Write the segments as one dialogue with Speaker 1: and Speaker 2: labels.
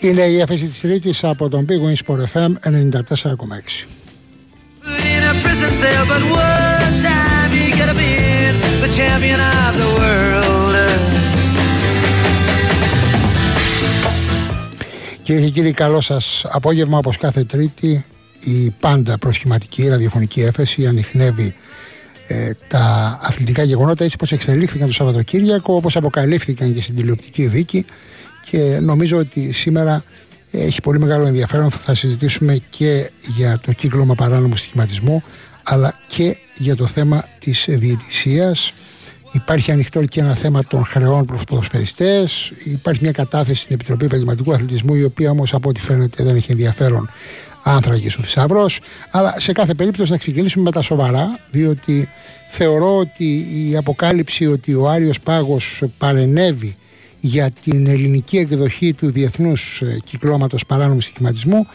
Speaker 1: Είναι η έφεση της Τρίτης από τον Big Wings Sport FM 94,6. Κυρίες και κύριοι, καλό σας απόγευμα όπως κάθε Τρίτη. Η πάντα προσχηματική ραδιοφωνική έφεση ανοιχνεύει ε, τα αθλητικά γεγονότα έτσι όπως εξελίχθηκαν το Σαββατοκύριακο, όπως αποκαλύφθηκαν και στην τηλεοπτική δίκη και νομίζω ότι σήμερα έχει πολύ μεγάλο ενδιαφέρον. Θα συζητήσουμε και για το κύκλωμα παράνομου στοιχηματισμού αλλά και για το θέμα της διαιτησίας. Υπάρχει ανοιχτό και ένα θέμα των χρεών προς ποδοσφαιριστές. Υπάρχει μια κατάθεση στην Επιτροπή Επαγγελματικού Αθλητισμού η οποία όμως από ό,τι φαίνεται δεν έχει ενδιαφέρον άνθρακης ο θησαυρός. Αλλά σε κάθε περίπτωση να ξεκινήσουμε με τα σοβαρά διότι θεωρώ ότι η αποκάλυψη ότι ο Άριος Πάγος παρενέβη για την ελληνική εκδοχή του Διεθνούς ε, Κυκλώματος Παράνομου Στοιχηματισμού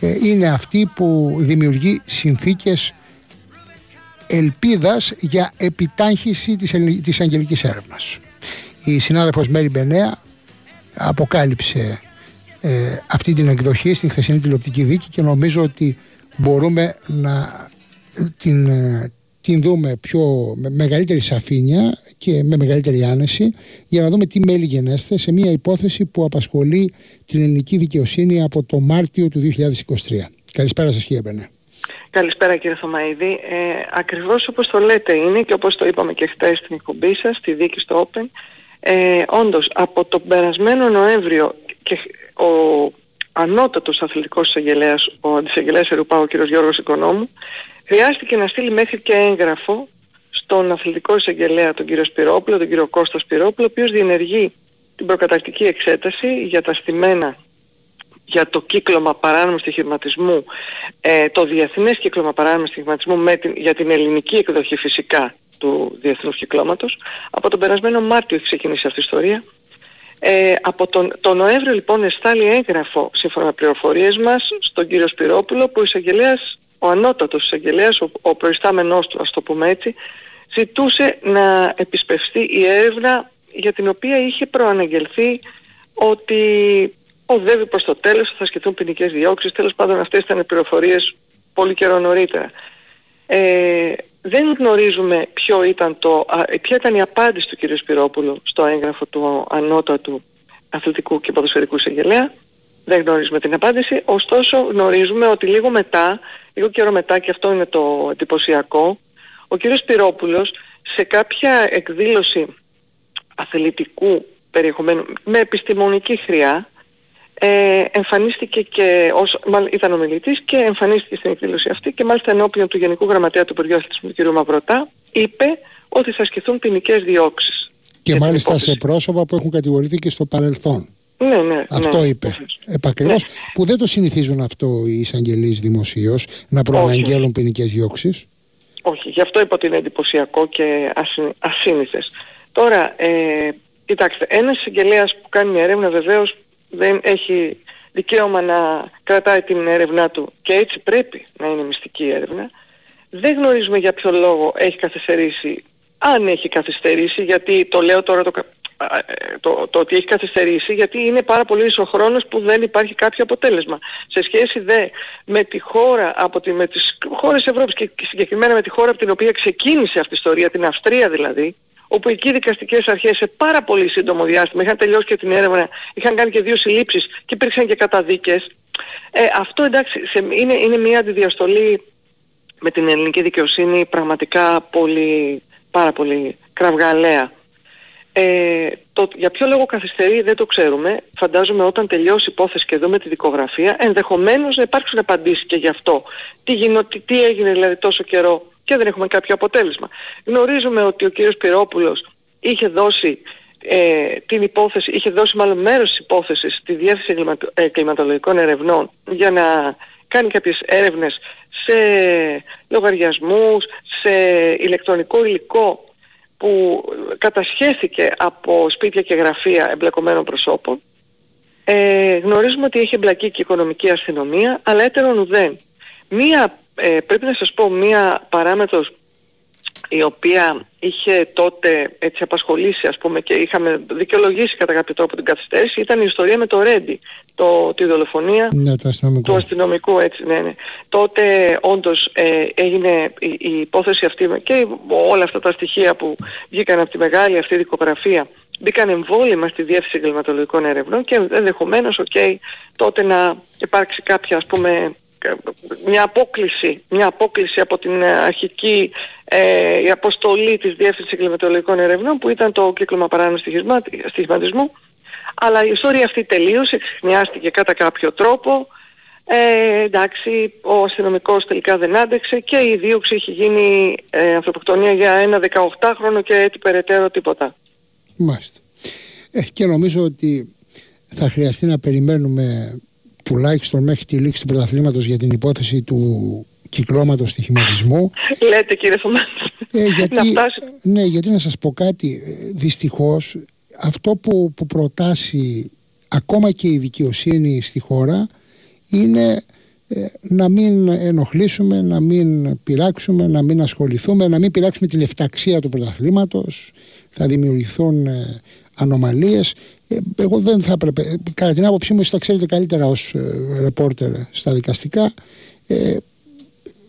Speaker 1: ε, είναι αυτή που δημιουργεί συνθήκες ελπίδας για επιτάχυση της, της αγγελικής έρευνας. Η συνάδελφος Μέρη Μπενέα αποκάλυψε ε, αυτή την εκδοχή στην χθεσινή τηλεοπτική δίκη και νομίζω ότι μπορούμε να την, την δούμε πιο, με μεγαλύτερη σαφήνεια και με μεγαλύτερη άνεση για να δούμε τι μέλη γενέστε σε μια υπόθεση που απασχολεί την ελληνική δικαιοσύνη από το Μάρτιο του 2023. Καλησπέρα σας κύριε Μπενέ.
Speaker 2: Καλησπέρα κύριε Θωμαίδη. Ε, ακριβώς όπως το λέτε είναι και όπως το είπαμε και χθες στην εκπομπή σας, στη δίκη στο Open, ε, όντως από τον περασμένο Νοέμβριο και ο ανώτατος αθλητικός εισαγγελέας, ο αντισαγγελέας Ερουπάου, ο κ. Γιώργος Οικονόμου, χρειάστηκε να στείλει μέχρι και έγγραφο στον αθλητικό εισαγγελέα τον κύριο Σπυρόπουλο, τον κύριο Κώστα Σπυρόπουλο, ο οποίος διενεργεί την προκαταρκτική εξέταση για τα στημένα για το κύκλωμα παράνομου στοιχηματισμού, ε, το διεθνές κύκλωμα παράνομου στοιχηματισμού με την, για την ελληνική εκδοχή φυσικά του διεθνούς κυκλώματος. Από τον περασμένο Μάρτιο έχει ξεκινήσει αυτή η ιστορία. Ε, από τον, τον Νοέμβριο λοιπόν εστάλει έγγραφο σύμφωνα με πληροφορίες μας στον κύριο Σπυρόπουλο που ο εισαγγελέας, ο ανώτατος εισαγγελέας, ο, ο προϊστάμενός του ας το πούμε έτσι, ζητούσε να επισπευστεί η έρευνα για την οποία είχε προαναγγελθεί ότι οδεύει προς το τέλος, θα ασκηθούν ποινικές διώξεις, τέλος πάντων αυτές ήταν οι πληροφορίες πολύ καιρό νωρίτερα. Ε, δεν γνωρίζουμε ποιο ήταν το, ποια ήταν η απάντηση του κ. Σπυρόπουλου στο έγγραφο του ανώτατου αθλητικού και ποδοσφαιρικού εισαγγελέα. Δεν γνωρίζουμε την απάντηση, ωστόσο γνωρίζουμε ότι λίγο μετά, λίγο καιρό μετά και αυτό είναι το εντυπωσιακό, ο κ. Σπυρόπουλος σε κάποια εκδήλωση αθλητικού περιεχομένου με επιστημονική χρειά ε, εμφανίστηκε και ως, μάλλον ήταν ομιλητής και εμφανίστηκε στην εκδήλωση αυτή και μάλιστα ενώπιον του Γενικού Γραμματέα του Υπουργείου Αθλητισμού κ. Μαυρωτά είπε ότι θα ασκηθούν ποινικές διώξεις.
Speaker 1: Και μάλιστα σε πρόσωπα που έχουν κατηγορηθεί και στο παρελθόν.
Speaker 2: Ναι, ναι,
Speaker 1: αυτό
Speaker 2: ναι,
Speaker 1: είπε. Επακριβώς. Ναι. Που δεν το συνηθίζουν αυτό οι εισαγγελείς δημοσίως να προαναγγέλουν ποινικές διώξεις;
Speaker 2: Όχι, γι' αυτό είπα ότι είναι εντυπωσιακό και ασύνηθες. Τώρα, ε, κοιτάξτε, ένας εισαγγελέας που κάνει μια έρευνα βεβαίως δεν έχει δικαίωμα να κρατάει την έρευνά του και έτσι πρέπει να είναι μυστική έρευνα. Δεν γνωρίζουμε για ποιο λόγο έχει καθυστερήσει, αν έχει καθυστερήσει, γιατί το λέω τώρα το, το, το ότι έχει καθυστερήσει, γιατί είναι πάρα πολύ ο χρόνος που δεν υπάρχει κάποιο αποτέλεσμα. Σε σχέση δε με τη χώρα, από τη, με τις χώρες Ευρώπης και συγκεκριμένα με τη χώρα από την οποία ξεκίνησε αυτή η ιστορία, την Αυστρία δηλαδή, όπου εκεί οι δικαστικές αρχές σε πάρα πολύ σύντομο διάστημα είχαν τελειώσει και την έρευνα, είχαν κάνει και δύο συλλήψεις και υπήρξαν και καταδίκες. Ε, αυτό εντάξει σε, είναι, είναι μια αντιδιαστολή με την ελληνική δικαιοσύνη πραγματικά πολύ, πάρα πολύ κραυγαλαία. Ε, το, για ποιο λόγο καθυστερεί δεν το ξέρουμε. Φαντάζομαι όταν τελειώσει η υπόθεση και δούμε τη δικογραφία, ενδεχομένως να υπάρξουν απαντήσεις και γι' αυτό. Τι, γινό, τι, τι έγινε δηλαδή τόσο καιρό και δεν έχουμε κάποιο αποτέλεσμα. Γνωρίζουμε ότι ο κύριος Πυρόπουλος είχε δώσει ε, την υπόθεση, είχε δώσει μάλλον μέρος της υπόθεσης στη Διεύθυνση Κλιματολογικών Ερευνών για να κάνει κάποιες έρευνες σε λογαριασμούς, σε ηλεκτρονικό υλικό που κατασχέθηκε από σπίτια και γραφεία εμπλεκομένων προσώπων. Ε, γνωρίζουμε ότι έχει εμπλακεί και η οικονομική αστυνομία, αλλά έτερον ουδέν. Μία ε, πρέπει να σας πω μία παράμετρος η οποία είχε τότε έτσι απασχολήσει ας πούμε και είχαμε δικαιολογήσει κατά κάποιο τρόπο την καθυστέρηση ήταν η ιστορία με το Ρέντι, το, τη δολοφονία
Speaker 1: ναι, το αστυνομικού.
Speaker 2: του αστυνομικού έτσι ναι, ναι. Τότε όντως ε, έγινε η, η, υπόθεση αυτή και όλα αυτά τα στοιχεία που βγήκαν από τη μεγάλη αυτή δικογραφία μπήκαν εμβόλυμα στη Διεύθυνση Εγκληματολογικών Ερευνών και ενδεχομένως, okay, τότε να υπάρξει κάποια ας πούμε μια απόκληση, μια απόκληση από την αρχική ε, η αποστολή της Διεύθυνσης Εγκληματολογικών Ερευνών που ήταν το κύκλωμα παράνομου στοιχηματισμού αλλά η ιστορία αυτή τελείωσε, εξηχνιάστηκε κατά κάποιο τρόπο ε, εντάξει, ο αστυνομικός τελικά δεν άντεξε και η δίωξη έχει γίνει ε, ανθρωποκτονία για ένα 18χρονο και έτσι περαιτέρω τίποτα.
Speaker 1: Μάλιστα. Ε, και νομίζω ότι θα χρειαστεί να περιμένουμε τουλάχιστον μέχρι τη λήξη του πρωταθλήματος για την υπόθεση του κυκλώματος στοιχηματισμού.
Speaker 2: Λέτε κύριε Θωμάς.
Speaker 1: Ε, γιατί, να Ναι, γιατί να σας πω κάτι. Ε, δυστυχώς αυτό που, που προτάσει ακόμα και η δικαιοσύνη στη χώρα είναι ε, να μην ενοχλήσουμε, να μην πειράξουμε, να μην ασχοληθούμε, να μην πειράξουμε τη λεφταξία του πρωταθλήματος. Θα δημιουργηθούν ε, ανομαλίες. Ε, εγώ δεν θα έπρεπε, κατά την άποψή μου, θα ξέρετε καλύτερα ως ρεπόρτερ στα δικαστικά,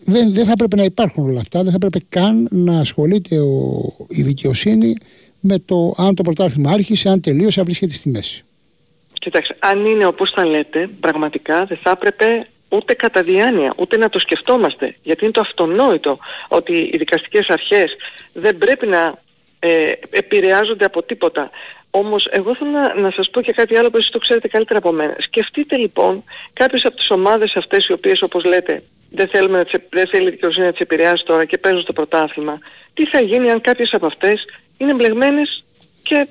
Speaker 1: δεν, δεν θα έπρεπε να υπάρχουν όλα αυτά, δεν θα έπρεπε καν να ασχολείται ο, η δικαιοσύνη με το αν το πρωτάθλημα άρχισε, αν τελείωσε, αν βρίσκεται στη μέση.
Speaker 2: Κοιτάξτε, αν είναι όπως τα λέτε, πραγματικά δεν θα έπρεπε ούτε κατά διάνοια, ούτε να το σκεφτόμαστε. Γιατί είναι το αυτονόητο ότι οι δικαστικές αρχές δεν πρέπει να ε, επηρεάζονται από τίποτα. Όμως εγώ θέλω να, να σας πω και κάτι άλλο που εσείς το ξέρετε καλύτερα από μένα. Σκεφτείτε λοιπόν κάποιες από τις ομάδες αυτές οι οποίες όπως λέτε δεν, θέλουμε να δεν θέλει η δικαιοσύνη να τις επηρεάσει τώρα και παίζουν στο πρωτάθλημα. Τι θα γίνει αν κάποιες από αυτές είναι μπλεγμένες και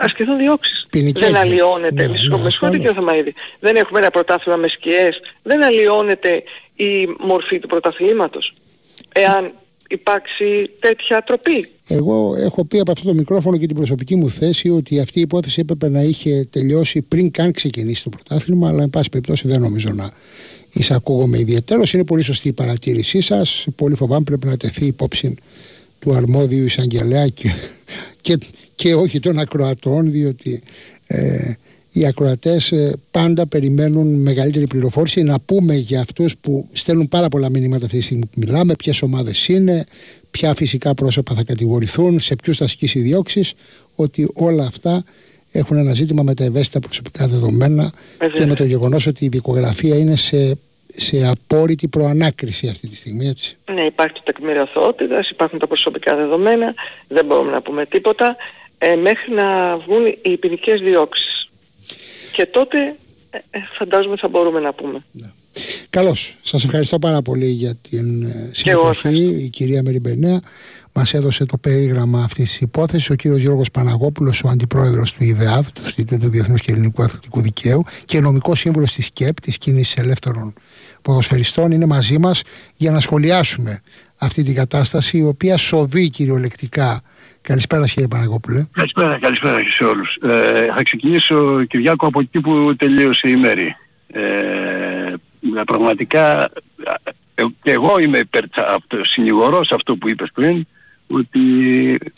Speaker 2: ασκηθούν διώξεις. δεν αλλοιώνεται, ναι, με συγχωρείτε Θαμαίδη, δεν έχουμε ένα πρωτάθλημα με σκιές, δεν αλλοιώνεται η μορφή του πρωταθλήματος. Εάν υπάρξει τέτοια τροπή.
Speaker 1: Εγώ έχω πει από αυτό το μικρόφωνο και την προσωπική μου θέση ότι αυτή η υπόθεση έπρεπε να είχε τελειώσει πριν καν ξεκινήσει το πρωτάθλημα, αλλά εν πάση περιπτώσει δεν νομίζω να εισακούγομαι ιδιαίτερος. Είναι πολύ σωστή η παρατήρησή σας. Πολύ φοβάμαι πρέπει να τεθεί υπόψη του αρμόδιου εισαγγελέα και, και, και όχι των ακροατών διότι ε, οι ακροατές ε, πάντα περιμένουν μεγαλύτερη πληροφόρηση να πούμε για αυτούς που στέλνουν πάρα πολλά μηνύματα αυτή τη στιγμή που μιλάμε ποιες ομάδες είναι, ποια φυσικά πρόσωπα θα κατηγορηθούν, σε ποιους θα ασκήσει διώξεις ότι όλα αυτά έχουν ένα ζήτημα με τα ευαίσθητα προσωπικά δεδομένα και με το γεγονός ότι η δικογραφία είναι σε σε απόρριτη προανάκριση αυτή τη στιγμή, έτσι.
Speaker 2: Ναι, υπάρχει το τεκμήριο υπάρχουν τα προσωπικά δεδομένα, δεν μπορούμε να πούμε τίποτα, ε, μέχρι να βγουν οι ποινικές διώξεις. Και τότε ε, ε, φαντάζομαι θα μπορούμε να πούμε. Ναι.
Speaker 1: Καλώς. Σας ευχαριστώ πάρα πολύ για την ε, συμμετοχή. Η κυρία Μεριμπενέα μας έδωσε το περίγραμμα αυτής της υπόθεσης. Ο κύριος Γιώργος Παναγόπουλος, ο αντιπρόεδρος του ΙΔΕΑΔ, του Ινστιτούτου Διεθνούς και Ελληνικού Αθλητικού Δικαίου και νομικός σύμβουλος της ΚΕΠ, της Κίνησης Ελεύθερων Ποδοσφαιριστών, είναι μαζί μας για να σχολιάσουμε αυτή την κατάσταση, η οποία σοβεί κυριολεκτικά Καλησπέρα κύριε Παναγόπουλε.
Speaker 3: Καλησπέρα, καλησπέρα και σε όλους. Ε, θα ξεκινήσω Κυριάκο από εκεί που τελείωσε η μέρη. Ε, πραγματικά ε, και εγώ είμαι υπέρ, συνηγορός αυτό που είπες πριν ότι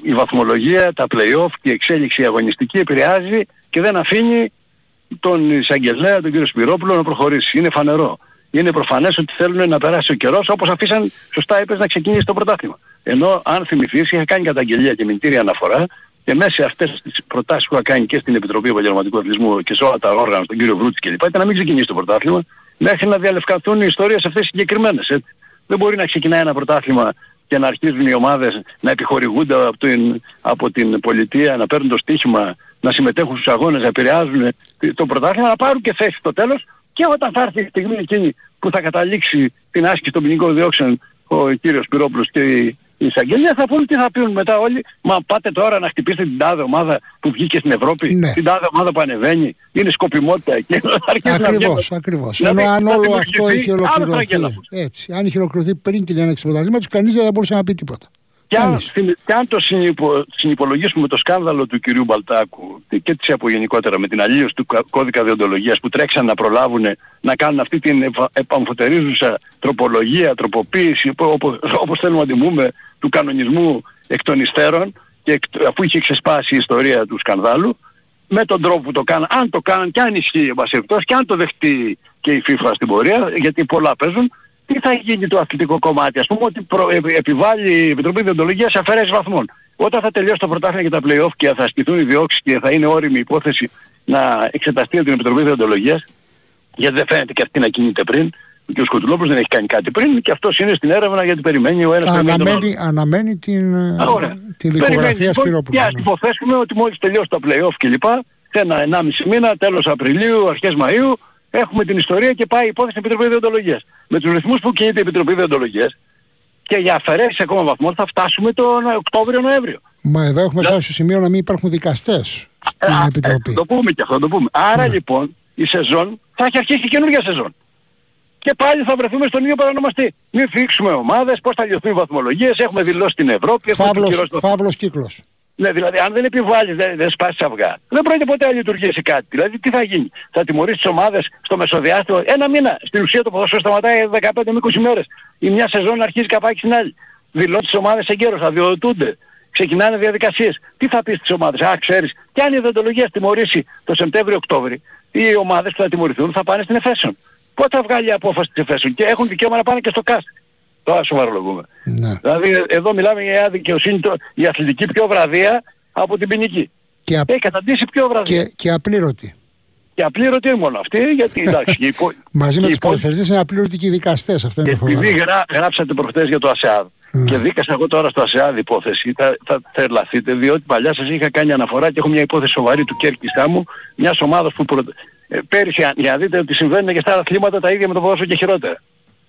Speaker 3: η βαθμολογία, τα play-off και η εξέλιξη αγωνιστική επηρεάζει και δεν αφήνει τον εισαγγελέα, τον κύριο Σπυρόπουλο να προχωρήσει. Είναι φανερό. Είναι προφανές ότι θέλουν να περάσει ο καιρός όπως αφήσαν, σωστά είπες, να ξεκινήσει το πρωτάθλημα. Ενώ αν θυμηθείς είχε κάνει καταγγελία και μηνυτήρια αναφορά και μέσα σε αυτές τις προτάσεις που είχα κάνει και στην Επιτροπή Επαγγελματικού Αθλητισμού και σε όλα τα όργανα, τον κύριο Βρούτση κλπ. ήταν να μην ξεκινήσει το πρωτάθλημα μέχρι να διαλευκανθούν οι ιστορίες αυτές συγκεκριμένες. Έτσι. Δεν μπορεί να ξεκινάει ένα πρωτάθλημα και να αρχίζουν οι ομάδες να επιχορηγούνται από την, από την πολιτεία, να παίρνουν το στοίχημα, να συμμετέχουν στους αγώνες, να επηρεάζουν το πρωτάθλημα, να πάρουν και θέση στο τέλος και όταν θα έρθει η στιγμή εκείνη που θα καταλήξει την άσκηση των ποινικών διώξεων ο κύριος Πυρόπουλος και η εισαγγελία θα πούνε τι θα πούν μετά όλοι. Μα πάτε τώρα να χτυπήσετε την τάδε ομάδα που βγήκε στην Ευρώπη, ναι. την τάδε ομάδα που ανεβαίνει. Είναι σκοπιμότητα εκεί.
Speaker 1: Ακριβώς, ακριβώς. Ενώ αν όλο αυτό είχε ολοκληρωθεί, έτσι, αν είχε ολοκληρωθεί πριν την έναξη του πρωταθλήματος, κανείς δεν θα μπορούσε να πει τίποτα.
Speaker 3: Και αν, και αν το συνυπο, συνυπολογίσουμε το σκάνδαλο του κυρίου Μπαλτάκου και της ΕΠΟ γενικότερα με την αλλίωση του κώδικα διοντολογίας που τρέξαν να προλάβουν να κάνουν αυτή την επαμφωτερίζουσα τροπολογία, τροποποίηση, όπως, όπως θέλουμε να την πούμε, του κανονισμού εκ των υστέρων και αφού είχε ξεσπάσει η ιστορία του σκανδάλου, με τον τρόπο που το κάναν, αν το κάναν και αν ισχύει ο και αν το δεχτεί και η FIFA στην πορεία, γιατί πολλά παίζουν, τι θα γίνει το αθλητικό κομμάτι. Ας πούμε ότι προ, ε, επιβάλλει η Επιτροπή Διοντολογίας αφαιρέσεις βαθμών. Όταν θα τελειώσει το πρωτάθλημα και τα play-off και θα ασκηθούν οι διώξεις και θα είναι όριμη η υπόθεση να εξεταστεί από την Επιτροπή Διοντολογίας, γιατί δεν φαίνεται και αυτή να κινείται πριν, ο κ. Σκοτουλόπουλος δεν έχει κάνει κάτι πριν και αυτός είναι στην έρευνα γιατί περιμένει ο ένας
Speaker 1: αναμένει, αναμένει την, τη δικογραφία Σπυρόπουλου.
Speaker 3: Και ας υποθέσουμε ότι μόλις τελειώσει το play-off κλπ. Σε ένα 1,5 μήνα, τέλος Απριλίου, αρχές Μαΐου, έχουμε την ιστορία και πάει η υπόθεση στην Επιτροπή Διοντολογίας. Με τους ρυθμούς που κινείται η Επιτροπή Διοντολογίας και για αφαιρέσεις ακόμα βαθμών θα φτάσουμε τον Οκτώβριο-Νοέμβριο.
Speaker 1: Μα εδώ έχουμε φτάσει στο σημείο να μην υπάρχουν δικαστές στην
Speaker 3: ε,
Speaker 1: Επιτροπή.
Speaker 3: Ε, το πούμε και αυτό, το πούμε. Άρα ναι. λοιπόν η σεζόν θα έχει αρχίσει η καινούργια σεζόν. Και πάλι θα βρεθούμε στον ίδιο παρανομαστή. Μην φίξουμε ομάδες, πώς θα λιωθούν οι βαθμολογίες, έχουμε δηλώσει την Ευρώπη.
Speaker 1: Φαύλος, φαύλος κύκλος.
Speaker 3: Ναι, δηλαδή αν δεν επιβάλλεις, δεν, δεν σπάσεις αυγά, δεν πρόκειται ποτέ να λειτουργήσει κάτι. Δηλαδή τι θα γίνει; Θα τιμωρήσεις τις ομάδες στο μεσοδιάστημα; Ένα μήνα. Στην ουσία το ποδόσφαιρο σταματάει 15 με 20 μέρες. Η μια σεζόν αρχίζει καπάκι στην άλλη. Δηλώνεις τις ομάδες εγκαίρως, θα διοδοτούνται. Ξεκινάνε διαδικασίες. Τι θα πεις στις ομάδες; Α, ξέρεις. Και αν η ιδεοντολογία τιμωρήσει το Σεπτέμβριο-Οκτώβρη, οι ομάδες που θα τιμωρηθούν θα πάνε στην Εφέσεων. Πότε θα βγάλει η απόφαση της Εφέσεων και έχουν δικαίωμα να πάνε και στο ΚΑΣ. Τώρα σοβαρολογούμε. Ναι. Δηλαδή εδώ μιλάμε για δικαιοσύνη, η αθλητική πιο βραδία από την ποινική. Και Έχει καταντήσει πιο βραδία.
Speaker 1: Και, και απλήρωτη.
Speaker 3: Και απλήρωτη είναι μόνο αυτή, γιατί εντάξει. υπο...
Speaker 1: Μαζί με τους υπο... είναι απλήρωτοι και οι δικαστές. Αυτό είναι το
Speaker 3: φοβερό. Επειδή γρά, γράψατε προχθές για το ΑΣΕΑΔ ναι. και δίκασα εγώ τώρα στο ΑΣΕΑΔ υπόθεση, θα, θα θερλαθείτε, διότι παλιά σας είχα κάνει αναφορά και έχω μια υπόθεση σοβαρή του Κέρκης μου, μιας ομάδας που προ... ε, πέρυσι, για να δείτε ότι συμβαίνουν και στα αθλήματα τα ίδια με το ποδόσφαιρο και χειρότερα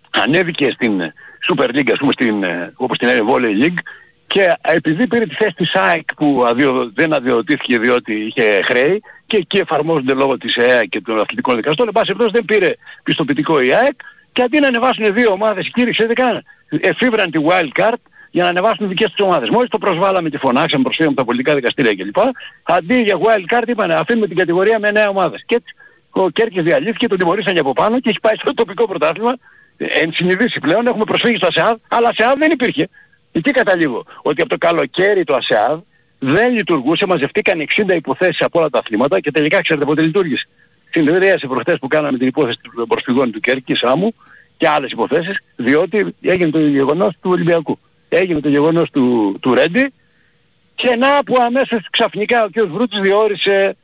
Speaker 3: ανέβηκε στην Super League, ας πούμε, στην, ε, όπως την έλεγε Volley League και επειδή πήρε τη θέση της ΑΕΚ που αδειο, δεν αδειοδοτήθηκε διότι είχε χρέη και εκεί εφαρμόζονται λόγω της ΕΑ και των αθλητικών δικαστών, εν πάση δεν πήρε πιστοποιητικό η ΑΕΚ και αντί να ανεβάσουν δύο ομάδες, κύριε, ξέρετε καν, εφήβραν τη wild card για να ανεβάσουν δικές τους ομάδες. Μόλις το προσβάλαμε και φωνάξαμε, προσφύγαμε τα πολιτικά δικαστήρια κλπ. Αντί για wild card είπανε αφήνουμε την κατηγορία με νέα ομάδες. Και έτσι ο Κέρκης διαλύθηκε, τον τιμωρήσαν από πάνω και έχει πάει στο τοπικό πρωτάθλημα εν συνειδήσει πλέον έχουμε προσφύγει στο ΑΣΕΑΔ, αλλά ΑΣΕΑΔ δεν υπήρχε. τι καταλήγω, ότι από το καλοκαίρι το ΑΣΕΑΔ δεν λειτουργούσε, μαζευτήκαν 60 υποθέσεις από όλα τα αθλήματα και τελικά ξέρετε πότε λειτουργήσε. Συνεδρίασε προχτές που κάναμε την υπόθεση των προσφυγών του Κέρκη, Σάμου και άλλες υποθέσεις, διότι έγινε το γεγονός του Ολυμπιακού. Έγινε το γεγονός του, του Ρέντι και να που αμέσως ξαφνικά ο κ. Βρούτης διόρισε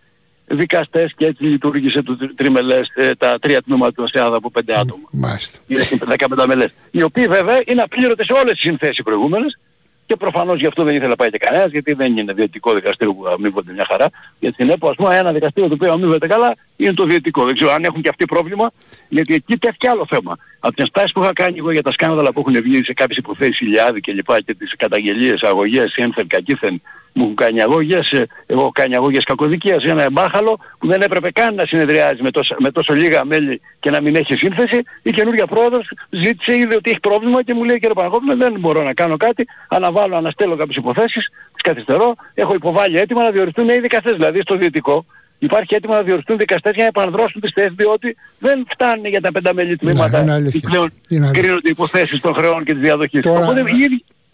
Speaker 3: δικαστές και έτσι λειτουργήσε το τριμελές, ε, τα τρία τμήματα του ΑΣΕΑΔ από πέντε άτομα.
Speaker 1: Μάλιστα.
Speaker 3: Είναι 15 μελές. Οι οποίοι βέβαια είναι απλήρωτες σε όλες τις συνθέσεις προηγούμενες και προφανώς γι' αυτό δεν ήθελε να πάει και κανένας γιατί δεν είναι διαιτητικό δικαστήριο που αμείβονται μια χαρά. Γιατί στην ΕΠΟ ας πούμε ένα δικαστήριο το οποίο αμείβεται καλά είναι το διαιτητικό. Δεν ξέρω αν έχουν και αυτοί πρόβλημα γιατί εκεί τέθηκε άλλο θέμα. Από τις στάσεις που είχα κάνει εγώ για τα σκάνδαλα που έχουν βγει σε κάποιες υποθέσεις Ηλιάδη και λοιπά και τις καταγγελίες, αγωγές, ένθεν, κακήθεν μου έχουν κάνει αγώγες, ε, εγώ έχω κάνει αγώγες κακοδικίας για ένα εμπάχαλο που δεν έπρεπε καν να συνεδριάζει με τόσο, με τόσο λίγα μέλη και να μην έχει σύνθεση. Η καινούργια πρόεδρος ζήτησε, είδε ότι έχει πρόβλημα και μου λέει κύριε Παναγόπουλο δεν μπορώ να κάνω κάτι, αναβάλω, αναστέλω κάποιες υποθέσεις, τις καθυστερώ, έχω υποβάλει έτοιμα να διοριστούν οι δικαστές, δηλαδή στο Διετικό. Υπάρχει έτοιμο να διοριστούν δικαστές για να επαναδρώσουν τις θέσεις διότι δεν φτάνει για τα πενταμέλη τμήματα ναι, πλέον κρίνονται υποθέσεις των χρεών και της διαδοχής.
Speaker 1: Τώρα... Οπότε,